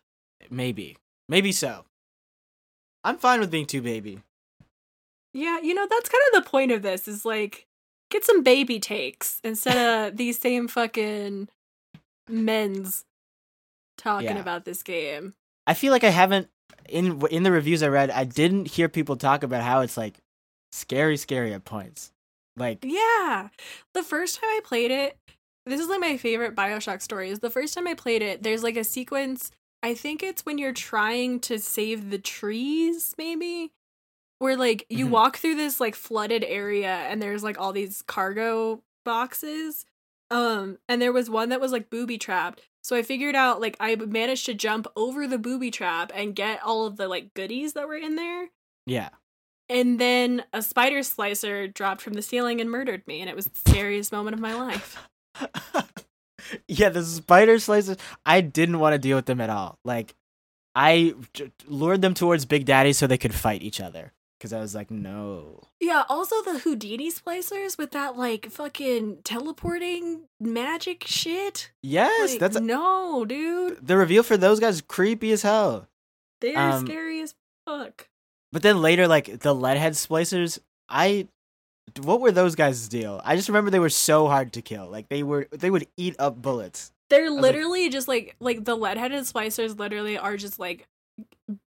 Maybe. Maybe so. I'm fine with being too baby. Yeah, you know that's kind of the point of this. Is like get some baby takes instead of these same fucking men's talking Yeah. about this game. I feel like I haven't in in the reviews I read. I didn't hear people talk about how it's like scary, scary at points. Like Yeah. The first time I played it, this is like my favorite Bioshock story. Is the first time I played it, there's like a sequence, I think it's when you're trying to save the trees, maybe. Where like you Mhm. walk through this like flooded area and there's like all these cargo boxes. Um, and there was one that was like booby trapped. So I figured out like I managed to jump over the booby trap and get all of the like goodies that were in there. yeah, And then a spider splicer dropped from the ceiling and murdered me, and it was the scariest moment of my life. yeah. The spider splicers. I didn't want to deal with them at all. Like I j- lured them towards Big Daddy so they could fight each other. Because I was like, no. Yeah, also the Houdini splicers with that like fucking teleporting magic shit. Yes, Like, that's no, dude. the reveal for those guys. is Creepy as hell. They are Um, scary as fuck. But then later, like the leadhead splicers, I what were those guys' deal? I just remember they were so hard to kill. Like they were, they would eat up bullets. They're like- literally just like like the lead-headed splicers. Literally are just like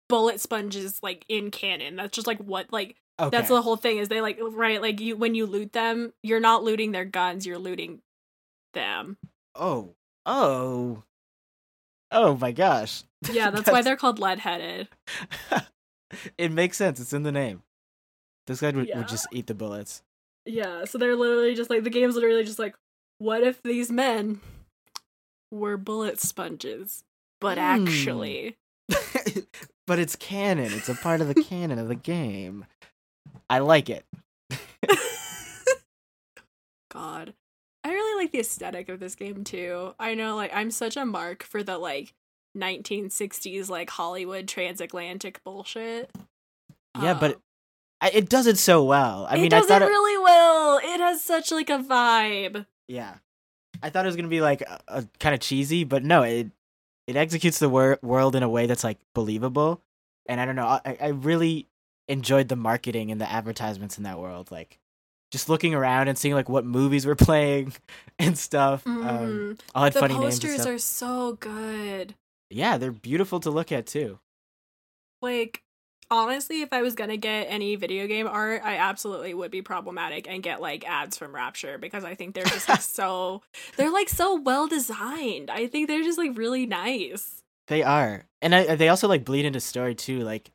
bullet sponges like in canon. That's just like what like Okay. That's the whole thing is they like right like you when you loot them, you're not looting their guns, you're looting them. oh, oh, oh my gosh! Yeah, that's, why they're called lead-headed. it makes sense. It's in the name. This guy would, Yeah. would just eat the bullets. Yeah, so they're literally just like the game's literally just like what if these men were bullet sponges? But Hmm. actually, but it's canon. It's a part of the canon of the game. I like it. god. I really like the aesthetic of this game too. I know like I'm such a mark for the like 1960s like Hollywood transatlantic bullshit. Yeah, but Um, I, it does it so well. I it mean, I thought it does it, really well. It has such like a vibe. Yeah, I thought it was gonna be like a, a kind of cheesy, but no, it it executes the wor- world in a way that's like believable. And I don't know, I, I really enjoyed the marketing and the advertisements in that world. Like just looking around and seeing like what movies were playing and stuff. Um, Mhm. all had the funny names. And posters are so good. Yeah, they're beautiful to look at too. Like honestly, if I was gonna get any video game art, I absolutely would be problematic and get like ads from Rapture because I think they're just like so they're like so well designed. I think they're just like really nice. They are, and I, they also like bleed into story too. Like,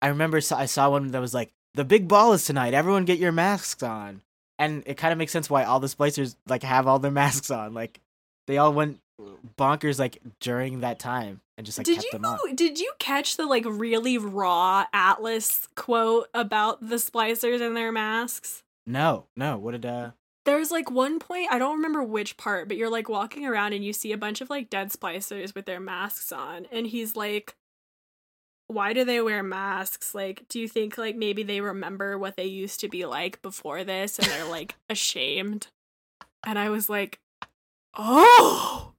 I remember I saw one that was like, "The big ball is tonight. Everyone get your masks on," and it kind of makes sense why all the splicers like have all their masks on. Like, they all went bonkers like during that time and just like did kept you did you catch the like really raw Atlas quote about the splicers and their masks? No, no. What did uh? There's like one point, I don't remember which part, but you're like walking around and you see a bunch of like dead splicers with their masks on. And he's like, Why do they wear masks? Like, do you think like maybe they remember what they used to be like before this and they're like ashamed? And I was like, Oh,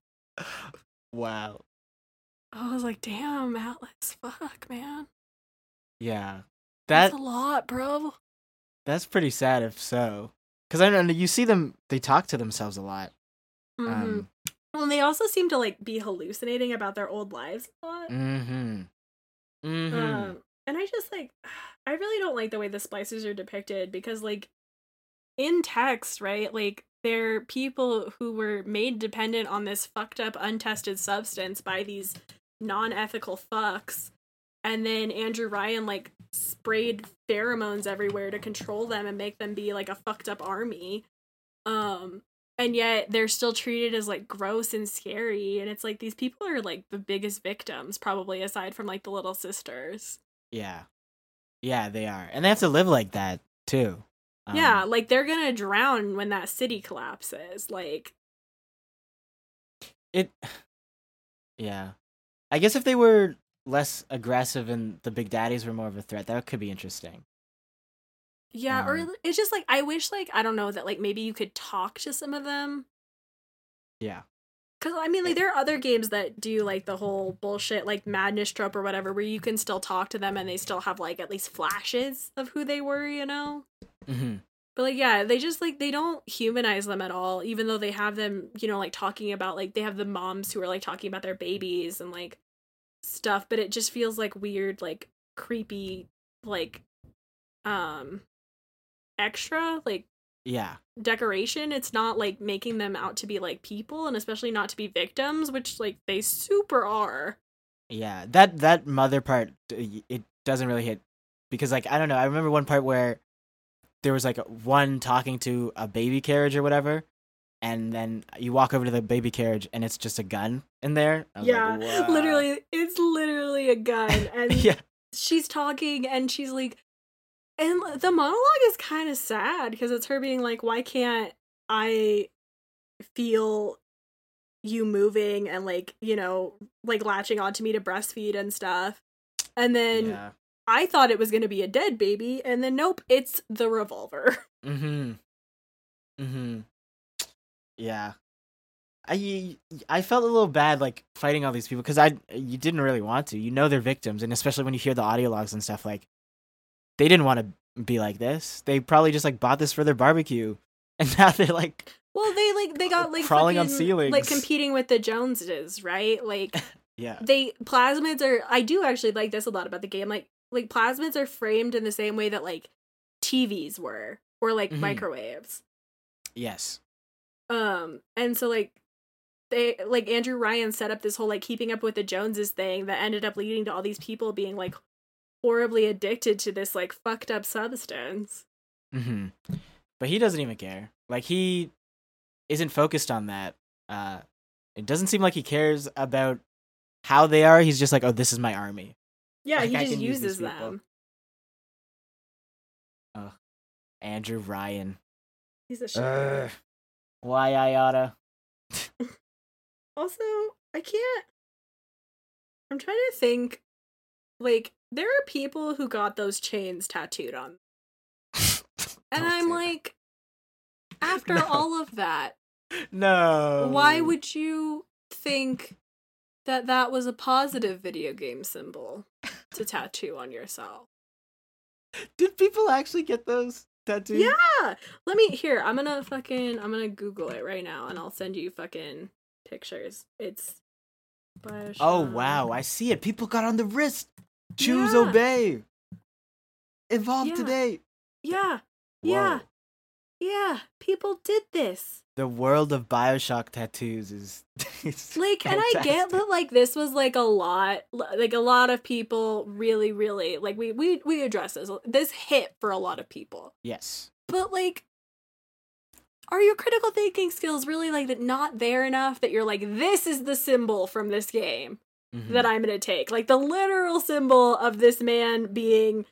Wow. I was like, Damn, Atlas, fuck, man. Yeah. That's a lot, bro. that's pretty sad if so. Because I don't know. You see them. They talk to themselves a lot. hmm Um. well, and they also seem to like be hallucinating about their old lives a lot. Mm-hmm. Mm-hmm. Um, and I just like, I really don't like the way the splicers are depicted because, like, in text, right? Like, they're people who were made dependent on this fucked up, untested substance by these non ethical fucks. And then Andrew Ryan, like, sprayed pheromones everywhere to control them and make them be, like, a fucked up army. Um, and yet they're still treated as like gross and scary and it's like these people are like the biggest victims probably aside from like the little sisters yeah. Yeah, they are, and they have to live like that too. Um, yeah like they're gonna drown when that city collapses like It. Yeah. I guess if they were less aggressive and the big daddies were more of a threat, that could be interesting. yeah or Um, it's just like i wish like i don't know that like maybe you could talk to some of them Yeah. Because i mean like there are other games that do like the whole bullshit like madness trope or whatever where you can still talk to them and they still have like at least flashes of who they were you know Mm-hmm. But like yeah, they just like they don't humanize them at all, even though they have them, you know, like talking about like they have the moms who are like talking about their babies and like stuff, but it just feels like weird, like creepy, like um extra, like Yeah. decoration. It's not like making them out to be like people and especially not to be victims, which like they super are. Yeah. That that mother part, it doesn't really hit because like I don't know. I remember one part where there was like one talking to a baby carriage or whatever. And then you walk over to the baby carriage, and it's just a gun in there. Was like, yeah. Literally it's literally a gun and yeah, she's talking and she's like and the monologue is kind of sad because it's her being like why can't i feel you moving and like you know like latching onto me to breastfeed and stuff and then yeah. i thought it was going to be a dead baby and then nope it's the revolver Mm-hmm. Mm-hmm. Yeah. I I felt a little bad like fighting all these people because I you didn't really want to. You know they're victims, and especially when you hear the audio logs and stuff, like they didn't want to be like this. They probably just like bought this for their barbecue, and now they're like, well they like they got like Crawling on ceilings. like competing with the joneses right like yeah, they plasmids are i do actually like this a lot about the game like like plasmids are framed in the same way that like tvs were or like Mhm. microwaves yes, um and so like they like andrew ryan set up this whole like keeping up with the joneses thing that ended up leading to all these people being like horribly addicted to this like fucked up substance mm-hmm. but he doesn't even care. Like he isn't focused on that. Uh, it doesn't seem like he cares about how they are. He's just like, oh, this is my army. yeah Like, he I just use uses people. them Andrew Ryan. he's a shit Ugh. Why I oughta. Also, I can't. I'm trying to think. Like, there are people who got those chains tattooed on. And I'm like, after No. all of that, that. no. why would you think that that was a positive video game symbol to tattoo on yourself? Did people actually get those tattoos? Yeah! Let me, here, I'm gonna fucking, I'm gonna Google it right now and I'll send you fucking pictures. It's. Oh wow, I see it. People got on the wrist. Choose Yeah. obey. evolved Yeah. today. Yeah. Yeah. Whoa. Yeah. People did this. The world of Bioshock tattoos is Like, and I get that like this was like a lot like a lot of people really, really like we we we address this. This hit for a lot of people. Yes. But like are your critical thinking skills really like that not there enough that you're like this is the symbol from this game Mhm. that I'm going to take like the literal symbol of this man being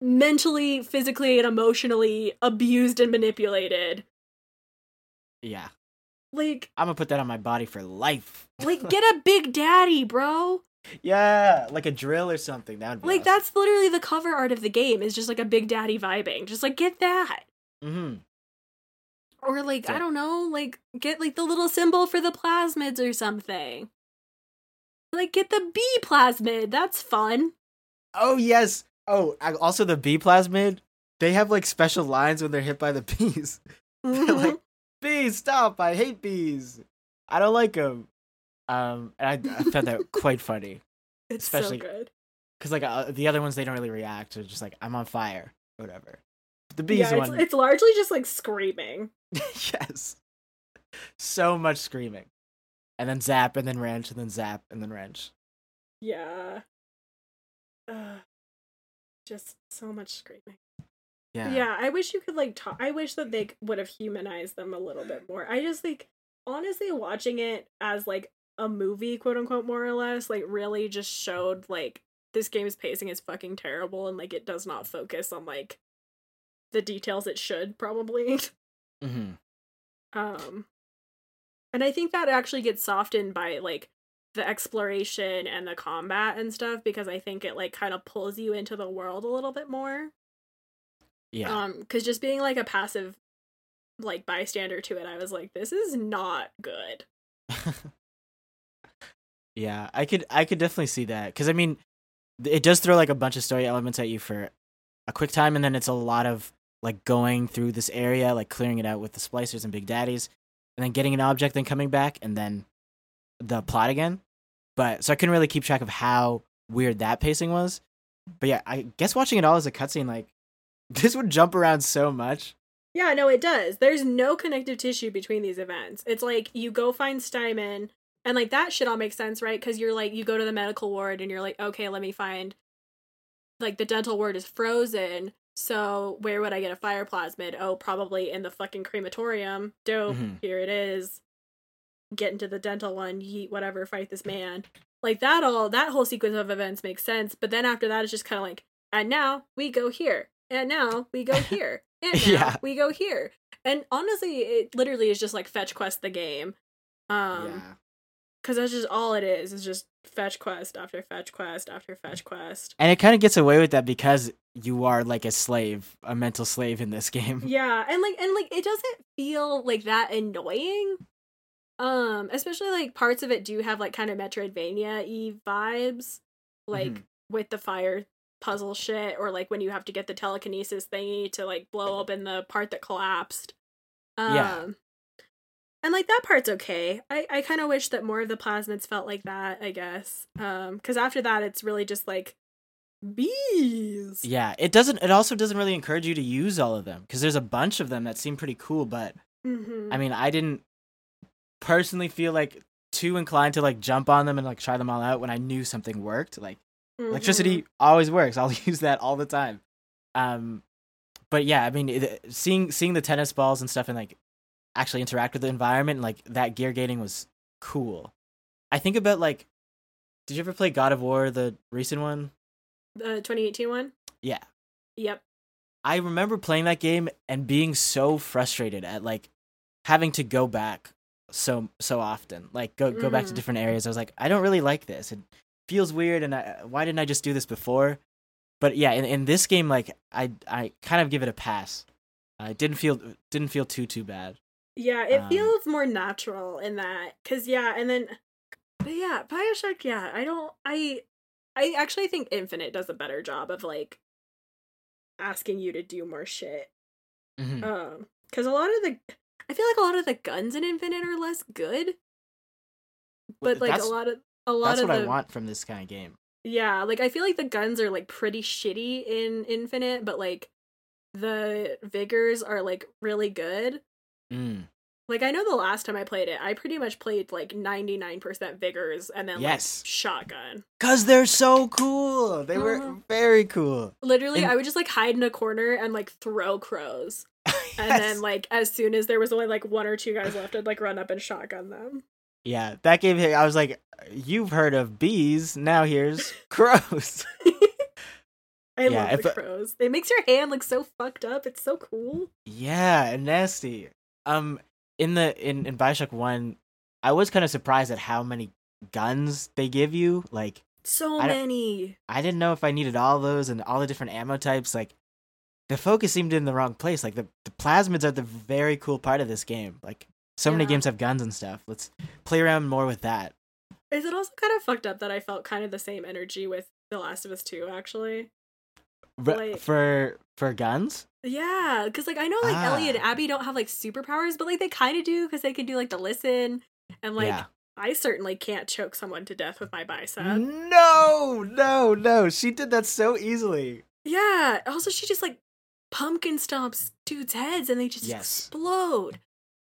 mentally physically and emotionally abused and manipulated yeah. like I'm gonna put that on my body for life. like get a big daddy bro yeah, like a drill or something. That would be like that's literally the cover art of the game is just like a big daddy vibing just like get that hmm or like i don't know like get like the little symbol for the plasmids or something like get the b plasmid that's fun Oh yes. Oh, also the bee plasmid. They have like special lines when they're hit by the bees. They're like, bees, stop! I hate bees. I don't like them. Um, and I, I found that quite funny it's especially- so good because like uh, the other ones they don't really react. They're just like, I'm on fire, whatever. The bees yeah, it's, one, it's largely just like screaming yes, so much screaming, and then zap, and then wrench, and then zap, and then wrench. yeah. Uh, just so much screaming. Yeah, yeah. i wish you could like talk i wish that they would have humanized them a little bit more. I just like honestly watching it as like a movie quote unquote more or less like really just showed like this game's pacing is fucking terrible and like it does not focus on like the details it should probably. Hmm um and i think that actually gets softened by like the exploration and the combat and stuff because i think it like kind of pulls you into the world a little bit more. Yeah. um because just being like a passive like bystander to it i was like this is not good. Yeah, I could I could definitely see that because I mean, it does throw like a bunch of story elements at you for a quick time, and then it's a lot of like going through this area, like clearing it out with the splicers and big daddies, and then getting an object, then coming back, and then the plot again. But so I couldn't really keep track of how weird that pacing was. But yeah, I guess watching it all as a cutscene, like this would jump around so much. yeah no it does there's no connective tissue between these events it's like you go find steinman and like that shit all makes sense right because you're like you go to the medical ward and you're like okay let me find like the dental ward is frozen so where would i get a fire plasmid? Oh probably in the fucking crematorium. Dope. Mhm. here it is. Get into the dental one yeet whatever fight this man. Like that all that whole sequence of events makes sense but then after that it's just kind of like and now we go here and now we go here and now Yeah. we go here. And honestly it literally is just like fetch quest the game. Um yeah. because that's just all it is is just fetch quest after fetch quest after fetch quest. And it kind of gets away with that because you are like a slave, a mental slave in this game. yeah and like and like it doesn't feel like that annoying um especially like parts of it do have like kind of metroidvania y vibes like Mhm. with the fire puzzle shit or like when you have to get the telekinesis thingy to like blow open the part that collapsed um Yeah. and like that part's okay i i kind of wish that more of the plasmids felt like that i guess um because after that it's really just like bees Yeah, it doesn't. It also doesn't really encourage you to use all of them because there's a bunch of them that seem pretty cool. But mm-hmm. I mean, I didn't personally feel like too inclined to like jump on them and like try them all out when I knew something worked. Like Mm-hmm. electricity always works. I'll use that all the time. Um, but yeah, I mean, it, seeing seeing the tennis balls and stuff and like actually interact with the environment, and, like that gear gating was cool. I think about like, did you ever play God of War, the recent one? The 2018 one Yeah. yep I remember playing that game and being so frustrated at like having to go back so so often. Like go go back to Mhm. different areas. I was like, I don't really like this. It feels weird and I, why didn't I just do this before? But yeah, in, in this game like I I kind of give it a pass. I didn't feel didn't feel too too bad. Yeah, it Um, feels more natural in that cuz yeah, and then but yeah, BioShock yeah, I don't I I actually think Infinite does a better job of like asking you to do more shit. Mhm. Um cuz a lot of the I feel like a lot of the guns in Infinite are less good, but like a lot of a lot That's of what the I want from this kind of game. Yeah, like I feel like the guns are like pretty shitty in Infinite, but like the vigors are like really good. Mm. Like I know the last time I played it, I pretty much played like 99% vigors and then Yes. like shotgun. Cause they're so cool. They were Mhm. very cool. Literally, And- I would just like hide in a corner and like throw crows. And then like as soon as there was only like one or two guys left, I'd like run up and shotgun them. yeah, that game. hit- I was like, you've heard of bees. Now here's crows. I Yeah, love the crows. It makes your hand look so fucked up. It's so cool. yeah, and nasty. Um, in the in in Bioshock One, I was kind of surprised at how many guns they give you. Like, So I many. I didn't know if I needed all those and all the different ammo types. Like, the focus seemed in the wrong place. Like, the, the plasmids are the very cool part of this game. Like, so many games have guns and stuff. Let's play around more with that. Is it also kind of fucked up that I felt kind of the same energy with The Last of Us 2, actually? Like- for for guns? Yeah, because like I know like Ellie and Ah. Abby don't have like superpowers, but like they kind of do because they can do like the listen, and like yeah. I certainly can't choke someone to death with my bicep. No, no, no. She did that so easily. Yeah. Also, she just like pumpkin stomps dudes' heads and they just Yes. explode.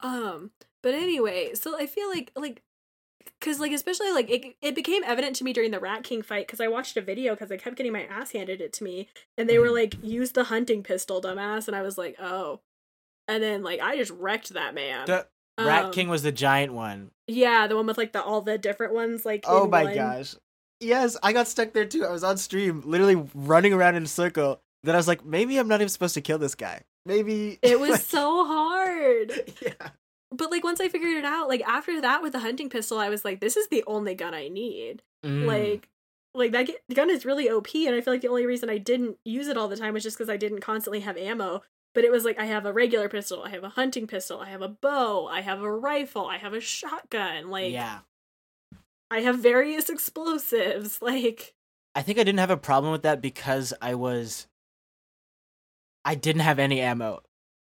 Um. But anyway, so I feel like like because like especially like it, it became evident to me during the Rat King fight because I watched a video because I kept getting my ass handed it to me and they were Mhm. like use the hunting pistol, dumbass, and I was like oh, and then like I just wrecked that man. The Rat Um, King was the giant one. Yeah, the one with like the all the different ones like. Oh my one. gosh. Yes, I got stuck there too. I was on stream, literally running around in a circle. Then I was like, maybe I'm not even supposed to kill this guy. Maybe It was like- so hard. yeah. But like once I figured it out, like after that with the hunting pistol, I was like, this is the only gun I need. Mm. Like like that gun is really OP and I feel like the only reason I didn't use it all the time was just cuz I didn't constantly have ammo. But it was like I have a regular pistol, I have a hunting pistol, I have a bow, I have a rifle, I have a shotgun, like yeah. I have various explosives. Like I think I didn't have a problem with that because I was I didn't have any ammo.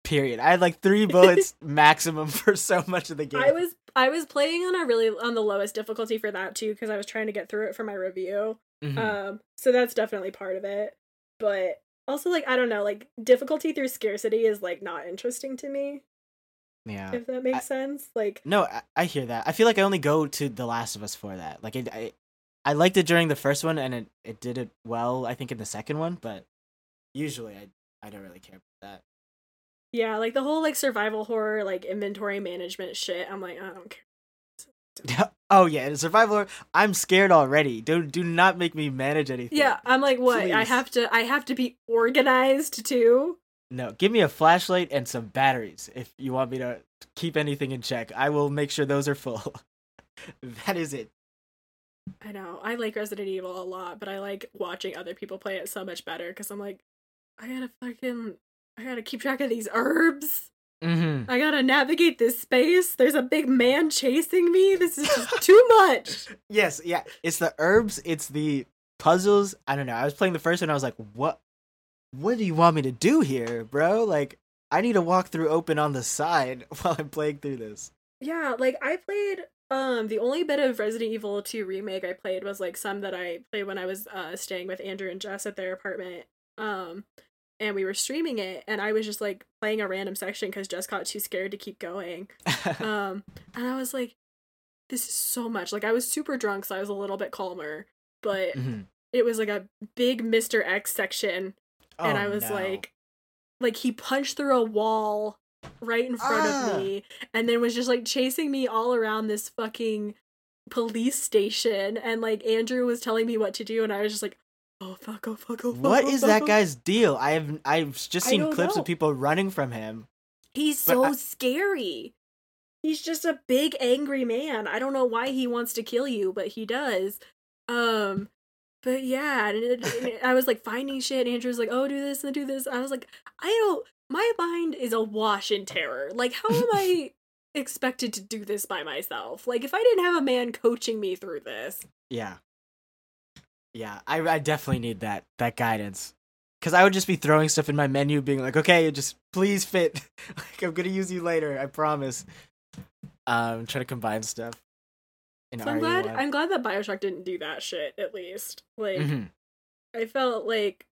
Period. I had like three bullets maximum for so much of the game. I was I was playing on a really on the lowest difficulty for that too because I was trying to get through it for my review. Mhm. Um, so that's definitely part of it. But also, like, I don't know, like difficulty through scarcity is like not interesting to me. yeah. If that makes I- sense. Like, No, I, I hear that. I feel like I only go to The Last of Us for that. Like it, I, I liked it during the first one, and it, it did it well. I think in the second one, but usually I I don't really care about that. Yeah, like the whole like survival horror, like inventory management shit. I'm like, I don't care. oh yeah, in survival, horror. I'm scared already. Do do not make me manage anything. Yeah, I'm like, what? I have to. I have to be organized too. No, give me a flashlight and some batteries if you want me to keep anything in check. I will make sure those are full. that is it. I know. I like Resident Evil a lot, but I like watching other people play it so much better because I'm like, I gotta fucking, I gotta keep track of these herbs. Mm-hmm. I gotta navigate this space. There's a big man chasing me. This is just too much. Yes, yeah. It's the herbs, it's the puzzles. I don't know. I was playing the first one, I was like, what what do you want me to do here, bro? Like, I need to walk through open on the side while I'm playing through this. Yeah, like I played um the only bit of Resident Evil 2 remake I played was like some that I played when I was uh staying with Andrew and Jess at their apartment. Um and we were streaming it and I was just like playing a random section cuz Jess got too scared to keep going. Um and I was like this is so much. Like I was super drunk so I was a little bit calmer, but Mhm. it was like a big Mr. X section and Oh, I was no. like, like he punched through a wall right in front Ah. of me, and then was just like chasing me all around this fucking police station, and like Andrew was telling me what to do, and I was just like, oh fuck, oh fuck, oh fuck. what oh, is fuck, that oh." guy's deal? I have I've just seen clips know. of people running from him. He's But so I- scary. He's just a big angry man. I don't know why he wants to kill you, but he does. Um, but yeah, and it, and I was like finding shit. Andrew's like, "Oh, do this and do this." I was like, "I don't. My mind is awash in terror. Like, how am I expected to do this by myself? Like, if I didn't have a man coaching me through this, Yeah. Yeah, I, I definitely need that that guidance. Cause I would just be throwing stuff in my menu, being like, "Okay, just please fit. like I'm gonna use you later. I promise." Um, try to combine stuff. in So I'm glad RE1. I'm glad that Bioshock didn't do that shit. At least, like, Mhm. I felt like,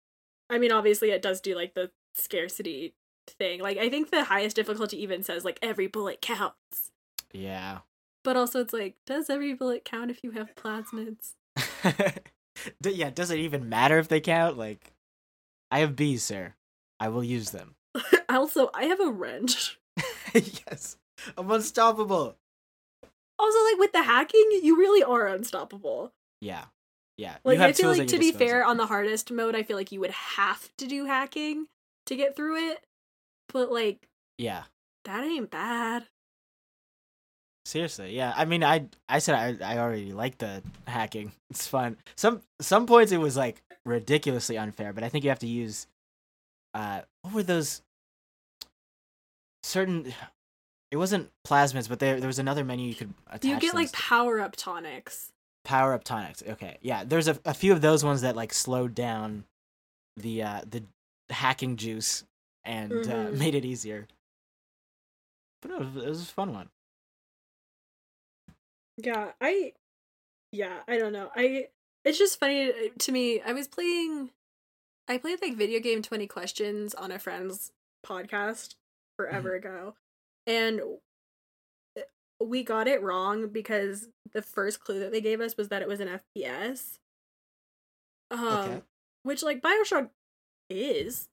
I mean, obviously it does do like the scarcity thing. Like, I think the highest difficulty even says like every bullet counts. Yeah. But also, it's like, does every bullet count if you have plasmids? D- yeah, does it even matter if they count? Like, I have bees, sir. I will use them. also, I have a wrench. yes, I'm unstoppable. Also, like with the hacking, you really are unstoppable. Yeah, yeah. Like you have I feel like to be fair, on the hardest mode, I feel like you would have to do hacking to get through it. But like yeah, that ain't bad. Seriously, yeah. I mean, I I said I I already like the hacking. It's fun. Some some points it was like ridiculously unfair, but I think you have to use. Uh, what were those? Certain. It wasn't plasmids, but there there was another menu you could attach. you get like to. power up tonics. power up tonics. Okay, yeah. There's a, a few of those ones that like slowed down the uh the hacking juice and uh, Mhm. made it easier. But it was, it was a fun one. Yeah, I yeah, I don't know. I it's just funny to- to me. I was playing I played like video game 20 questions on a friend's podcast mm-hmm. forever ago. And eh, we got it wrong because the first clue that they gave us was that it was an FPS. Um Okay. which like BioShock is.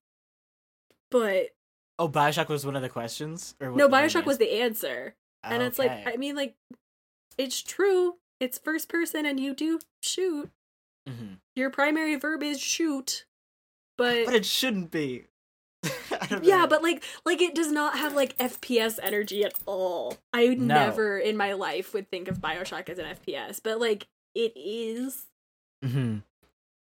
But Oh, Bioshock was one of the questions, or no, BioShock was the answer. answer? And it's like I mean like it's true. It's first person and you do shoot. Mhm. Your primary verb is shoot. But, but it shouldn't be. Yeah, but like like it does not have like FPS energy at all. I would No. never in my life would think of BioShock as an FPS, but like it is. hmm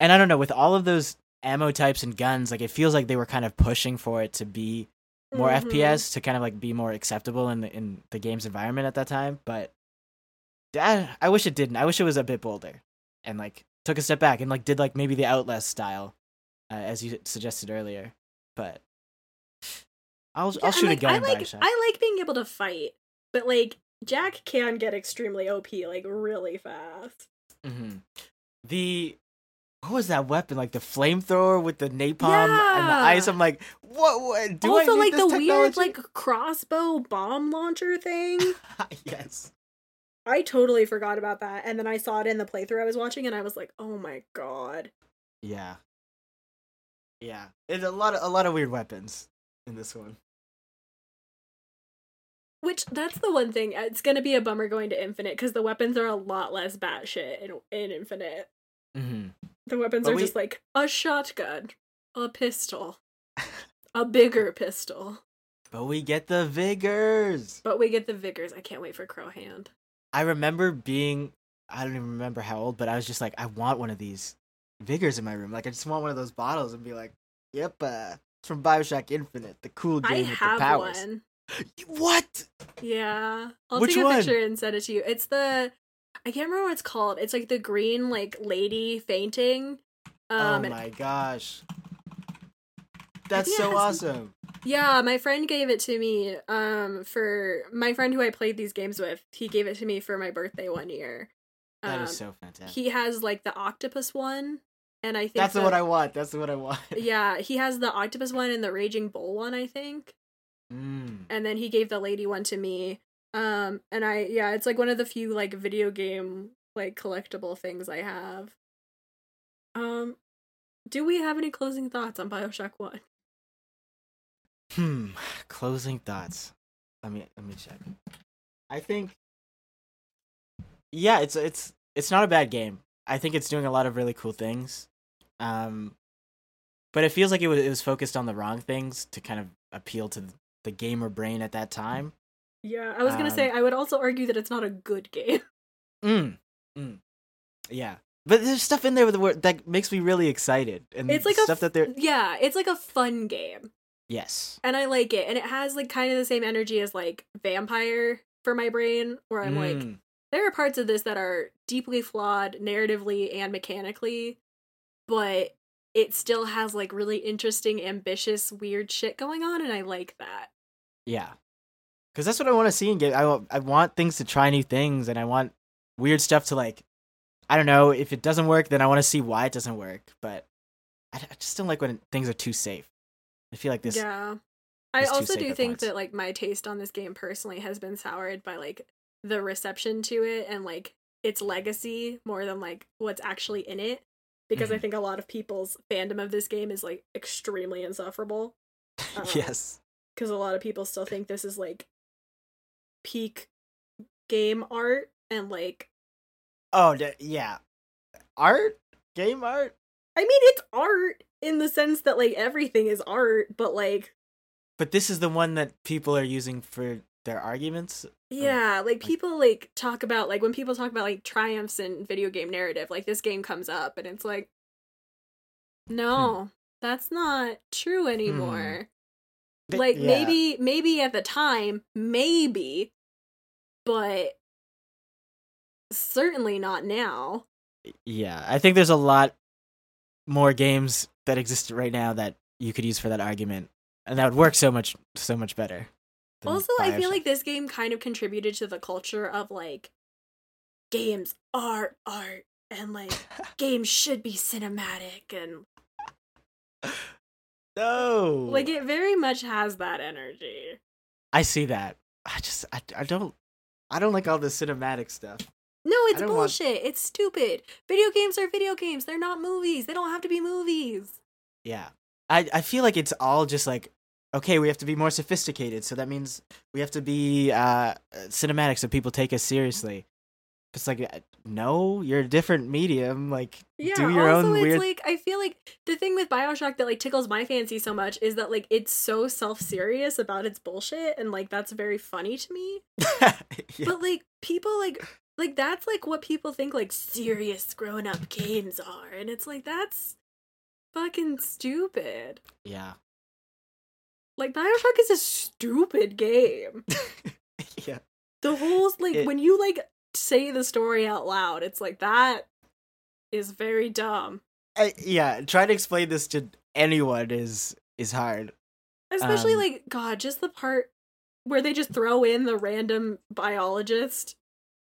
And I don't know, with all of those ammo types and guns, like it feels like they were kind of pushing for it to be more Mhm. FPS to kind of like be more acceptable in the in the game's environment at that time. But I, I wish it didn't. I wish it was a bit bolder and like took a step back and like did like maybe the Outlast style, uh, as you suggested earlier. But I'll Yeah, I'll shoot like, a gun I like. I like being able to fight, but like Jack can get extremely OP like really fast. hmm The what was that weapon? Like the flamethrower with the napalm and the ice. I'm like, what? what do I also need like the weird like crossbow bomb launcher thing. yes. I totally forgot about that. And then I saw it in the playthrough I was watching and I was like, "Oh my god." Yeah. Yeah. It's a lot of a lot of weird weapons in this one. Which that's the one thing. It's gonna be a bummer going to Infinite because the weapons are a lot less batshit in in Infinite. Mm-hmm. The weapons But are we- just like a shotgun, a pistol, a bigger pistol. But we get the vigors. But we get the vigors. I can't wait for Crow Hand. I remember being I don't even remember how old, but I was just like, I want one of these vigors in my room. Like I just want one of those bottles and be like, Yep, uh it's from Bioshock Infinite, the cool game I with have the powers. one. What? Yeah, I'll Which take a one? picture and send it to you. It's the I can't remember what it's called. It's like the green like lady fainting. Um, oh my gosh. That's so awesome. Yeah, my friend gave it to me. Um, for my friend who I played these games with, he gave it to me for my birthday one year. That Um, is so fantastic. He has like the octopus one, and I think That's the- one I want. That's what I want. Yeah, he has the octopus one and the raging bull one, I think. Mm. And then he gave the lady one to me. Um, and I yeah, it's like one of the few like video game like collectible things I have. Um, do we have any closing thoughts on Bioshock One? Hmm. Closing thoughts. Let me let me check. I think. Yeah, it's it's it's not a bad game. I think it's doing a lot of really cool things. Um, but it feels like it was it was focused on the wrong things to kind of appeal to the gamer brain at that time. Yeah, I was gonna say Um, I would also argue that it's not a good game. Mm. Mm. Yeah. But there's stuff in there with the word that makes me really excited, and It's like stuff that they're Yeah, it's like a fun game. Yes, And I like it. And it has like kind of the same energy as like Vampire for my brain, where I'm like, Mm. there are parts of this that are deeply flawed narratively and mechanically, but it still has like really interesting, ambitious, weird shit going on, and I like that. Yeah, because that's what I want to see in game. I want I want things to try new things, and I want weird stuff to like. I don't know if it doesn't work, then I want to see why it doesn't work. But I, I just don't like when things are too safe. I feel like this. yeah. I also do think points. that like my taste on this game personally has been soured by like the reception to it and like its legacy more than like what's actually in it because I Mhm. think a lot of people's fandom of this game is like extremely insufferable Um, yes. because a lot of people still think this is like peak game art and like Oh d- yeah, art, game art. I mean it's art in the sense that like everything is art but like But this is the one that people are using for their arguments. Yeah, like people like talk about like when people talk about like triumphs in video game narrative, like this game comes up and it's like no, hmm. that's not true hmm. anymore. Th- Like yeah. maybe maybe at the time, maybe, but certainly not now. Yeah, I think there's a lot more games that exist right now that you could use for that argument, and that would work so much so much better. Also, I feel like this game kind of contributed to the culture of like games are art and like games should be cinematic and no, like it very much has that energy. I see that. I just I, I don't I don't like all the cinematic stuff. No, it's don't want- bullshit. It's stupid. Video games are video games. They're not movies. They don't have to be movies. Yeah, I I feel like it's all just like okay, we have to be more sophisticated, so that means we have to be uh cinematic, so people take us seriously. It's like uh, no, you're a different medium. Like Yeah. do your also, own it's weird. like I feel like the thing with Bioshock that like tickles my fancy so much is that like it's so self serious about its bullshit, and like that's very funny to me. yeah. But like people like like that's like what people think like serious grown up games are, and it's like that's fucking stupid. yeah. Like Bioshock is a stupid game. yeah. the whole like It- when you like say the story out loud it's like that is very dumb I, yeah, trying to explain this to anyone is is hard. especially Um, like god just the part where they just throw in the random biologist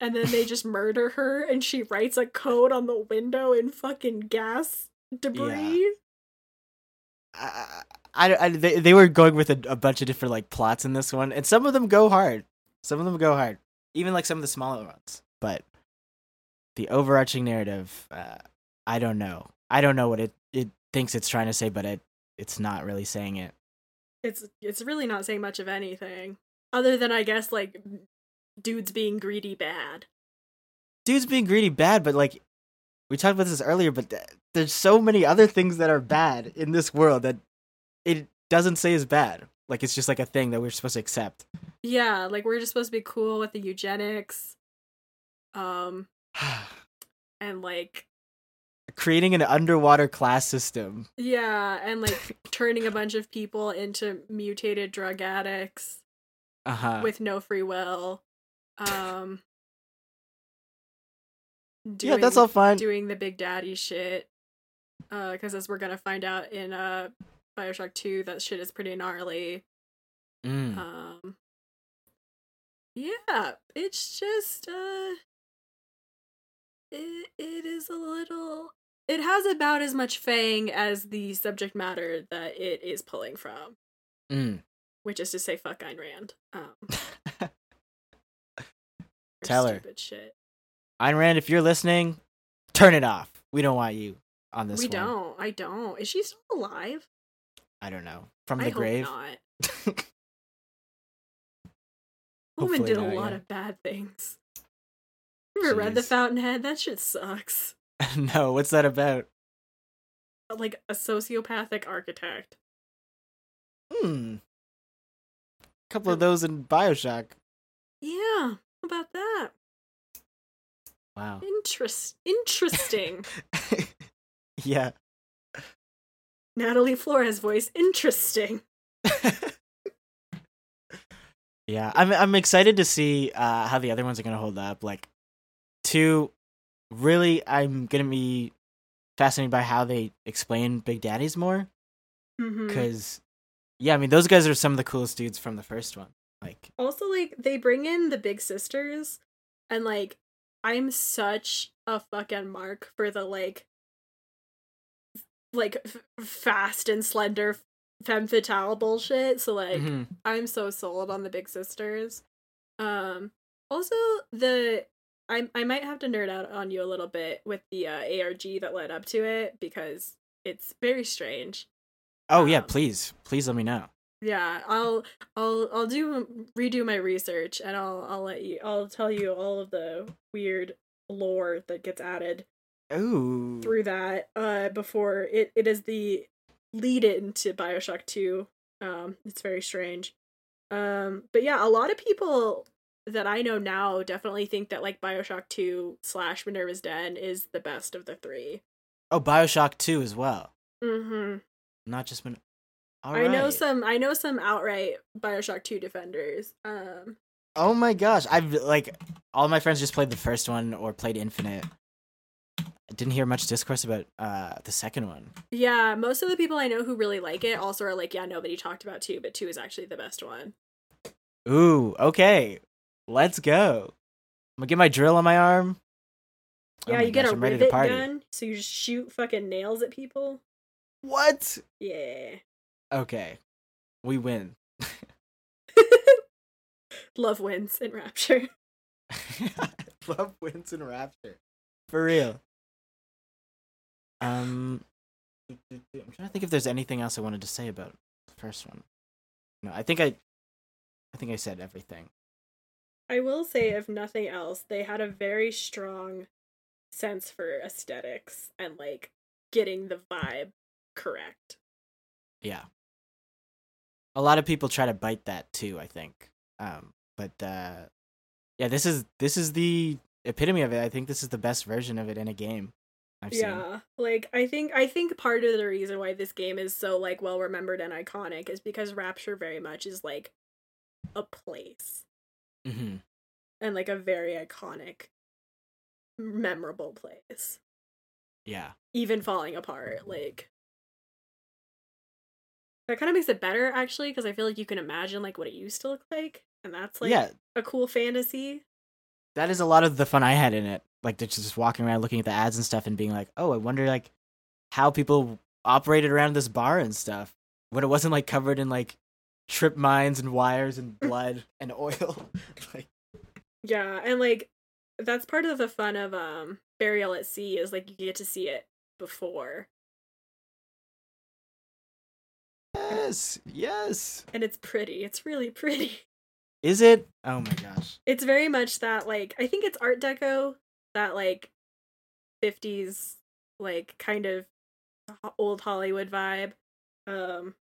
and then they just murder her and she writes a code on the window in fucking gas debris Yeah. I, I, I- they, they were going with a, a bunch of different like plots in this one, and some of them go hard. Some of them go hard, even like some of the smaller ones. But the overarching narrative, uh, I don't know. I don't know what it it thinks it's trying to say, but it it's not really saying it. it's it's really not saying much of anything other than i guess like dudes being greedy bad Dude's being greedy bad, but like we talked about this earlier, but th- there's so many other things that are bad in this world that it doesn't say is bad. Like it's just like a thing that we're supposed to accept. yeah like we're just supposed to be cool with the eugenics um and like Creating an underwater class system. yeah and like turning a bunch of people into mutated drug addicts Uh huh. with no free will um Yeah, that's all fine. doing the big daddy shit uh because as we're gonna find out in uh bioshock 2 that shit is pretty gnarly Mm. um yeah it's just uh it, it is a little it has about as much fang as the subject matter that it is pulling from Mm. which is to say fuck Ayn Rand um Tell her. shit Ayn Rand, if you're listening, turn it off. We don't want you on this we one. don't i don't is she still alive I don't know. From I the hope grave. not woman did a lot yeah. of bad things you ever read the fountainhead that shit sucks no, what's that about? like a sociopathic architect. Hmm. A couple of those in Bioshock. Yeah, how about that? Wow. Interest interesting. yeah. Natalie Flores voice interesting. yeah, I'm I'm excited to see uh, how the other ones are gonna hold up. Like, two, really, I'm gonna be fascinated by how they explain Big Daddies more. Mhm. Because, yeah, I mean, those guys are some of the coolest dudes from the first one. Like, Also like they bring in the big sisters and like I'm such a fucking mark for the like like f- fast and slender femme fatale bullshit. So like Mhm. I'm so sold on the big sisters. Um also the I I might have to nerd out on you a little bit with the uh, ARG that led up to it because it's very strange. Oh yeah, Um, please, please let me know. Yeah, I'll I'll I'll do redo my research and I'll I'll let you I'll tell you all of the weird lore that gets added Ooh. through that uh before it it is the lead in to BioShock 2. Um it's very strange. Um but yeah, a lot of people that I know now definitely think that like BioShock 2 slash Minerva's Den is the best of the three. Oh, Bioshock Two as well. Mm-hmm. Not just been. All I know some I know some outright BioShock 2 defenders. Um Oh my gosh, I've like all my friends just played the first one or played Infinite. I didn't hear much discourse about uh the second one. Yeah, most of the people I know who really like it also are like, yeah, nobody talked about two, but two is actually the best one. Ooh, okay. Let's go. I'm gonna get my drill on my arm. Oh Yeah, my you get gosh, a ready to rivet gun, so you just shoot fucking nails at people. What? Yeah. Okay. We win. Love wins in Rapture. Love wins in Rapture. For real. Um I'm trying to think if there's anything else I wanted to say about the first one. No, I think I I think I said everything. I will say, if nothing else, they had a very strong sense for aesthetics and like getting the vibe correct. Yeah. A lot of people try to bite that too, I think. Um but uh yeah, this is this is the epitome of it. I think this is the best version of it in a game I've seen. yeah like i think i think part of the reason why this game is so like well remembered and iconic is because rapture very much is like a place Mhm. and like a very iconic memorable place Yeah. even falling apart like that kind of makes it better actually because i feel like you can imagine like what it used to look like and that's like yeah, a cool fantasy that is a lot of the fun I had in it. Like just just walking around looking at the ads and stuff and being like, "Oh, I wonder like how people operated around this bar and stuff when it wasn't like covered in like trip mines and wires and blood and oil." like yeah and like that's part of the fun of um burial at sea is like you get to see it before Yes. Yes. and it's pretty it's really pretty Is it? Oh my gosh. it's very much that like i think it's art deco that like 50s like kind of old hollywood vibe um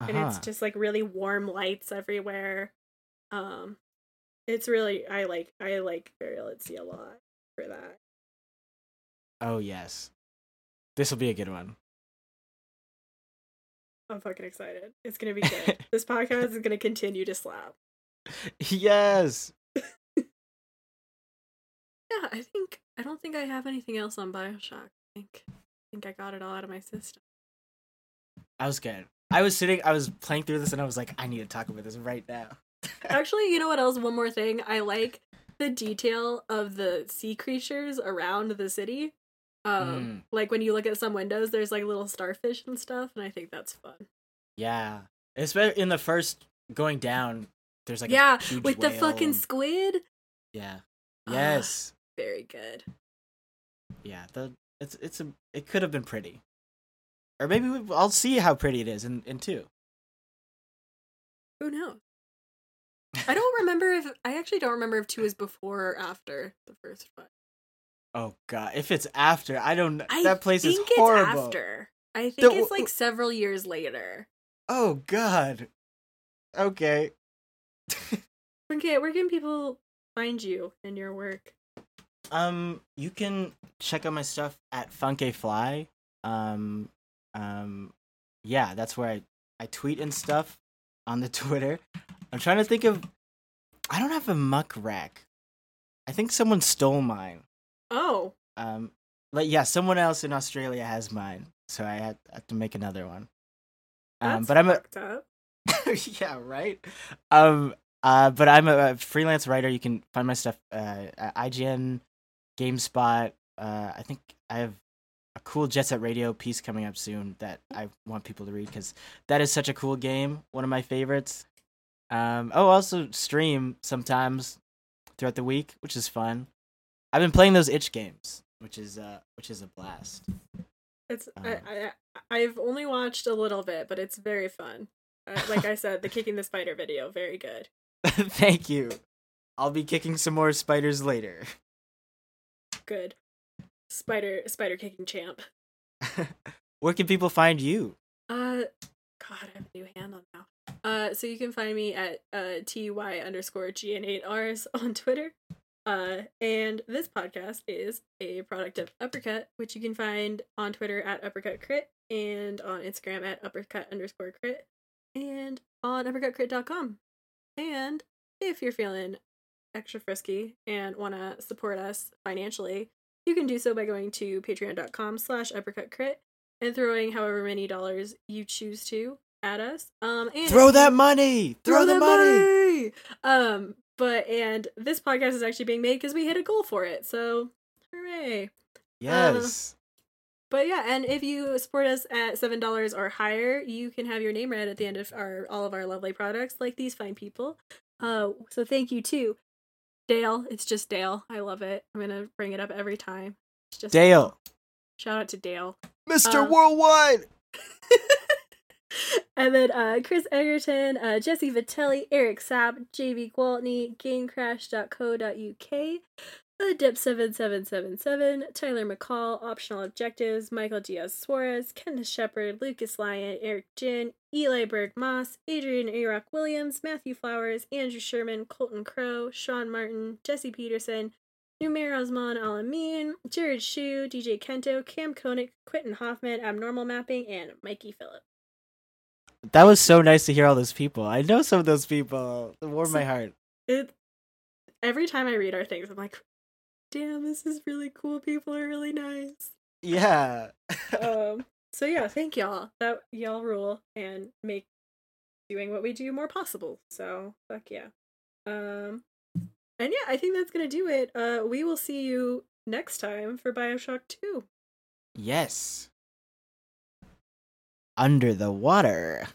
and it's Uh-huh. just like really warm lights everywhere um it's really i like i like sea a lot for that Oh yes. This will be a good one. I'm fucking excited it's gonna be good this podcast is gonna continue to slap yes. yeah i think i don't think i have anything else on bioshock i think i think i got it all out of my system I was good. I was sitting I was playing through this and I was like, I need to talk about this right now. Actually, you know what else? One more thing. I like the detail of the sea creatures around the city. Um, like when you look at some windows, there's like little starfish and stuff, and I think that's fun. Yeah. Especially in the first going down, there's like a yeah, with the fucking and- squid. Yeah. Ah. Yes. Very good. yeah. The it's it's a it could have been pretty. Or maybe we, I'll see how pretty it is in in two. Who knows? I don't remember if I actually don't remember if two is before or after the first one. Oh god, if it's after, I don't. I that place is think horrible. It's after. I think The- it's like several years later. Oh god. Okay. Okay, where can people find you and your work? Um, you can check out my stuff at Funke Fly. Um, um, yeah, that's where I I tweet and stuff on the Twitter. I'm trying to think of. I don't have a muck rack. I think someone stole mine. Oh, Um, like yeah, someone else in Australia has mine, so I had, had to make another one. Um, that's but I'm a yeah, right. Um, Uh, but I'm a, a freelance writer. You can find my stuff uh, at IGN, GameSpot. Uh, I think I have a cool Jet Set Radio piece coming up soon that I want people to read because that is such a cool game. One of my favorites. Um, oh, also stream sometimes throughout the week, which is fun. I've been playing those itch games, which is uh, which is a blast. It's Um, I, I I've only watched a little bit, but it's very fun. Uh, like I said, the kicking the spider video, very good. Thank you. I'll be kicking some more spiders later. Good. Spider spider kicking champ. Where can people find you? Uh God, I have a new handle now. Uh so you can find me at uh ty underscore gn8rs on Twitter. Uh and this podcast is a product of Uppercut, which you can find on Twitter at uppercut crit and on Instagram at uppercut underscore crit and on uppercutcrit.com. And if you're feeling extra frisky and want to support us financially, you can do so by going to patreon.com slash uppercutcrit and throwing however many dollars you choose to at us. Um, and Throw that money. Throw, the that money. Um, but and this podcast is actually being made because we hit a goal for it. So, hooray! Yes. But yeah, and if you support us at seven dollars or higher, you can have your name read at the end of our all of our lovely products, like these fine people. Uh, so thank you too, Dale. It's just Dale. I love it. I'm gonna bring it up every time. It's just Dale. Shout out to Dale. Mr. Uh, Worldwide. and then uh, Chris Egerton, uh, Jesse Vitelli, Eric Sapp, JV Gwaltney, GameCrash.co.uk, Adep7777, Tyler McCall, Optional Objectives, Michael Diaz Suarez, Kenneth Shepard, Lucas Lyon, Eric Jin, Eli Berg Moss, Adrian Arock Williams, Matthew Flowers, Andrew Sherman, Colton Crow, Sean Martin, Jesse Peterson, Numair Osman Alamin, Jared Shu, DJ Kento, Cam Koenig, Quentin Hoffman, Abnormal Mapping, and Mikey Phillip. That was so nice to hear all those people. I know some of those people. It warmed So- my heart. it every time I read our things, I'm like, damn, this is really cool. People are really nice. Yeah. Um, so yeah, thank y'all. That y'all rule and make doing what we do more possible. So fuck yeah. Um, and yeah, I think that's gonna do it. Uh, we will see you next time for Bioshock Two. yes. Under the water.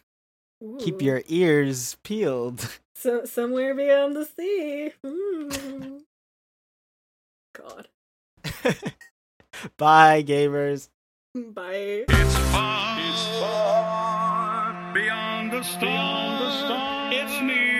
Keep your ears peeled. so somewhere beyond the sea. Ooh. God. Bye, gamers. Bye. It's far, it's far beyond the stars. It's near.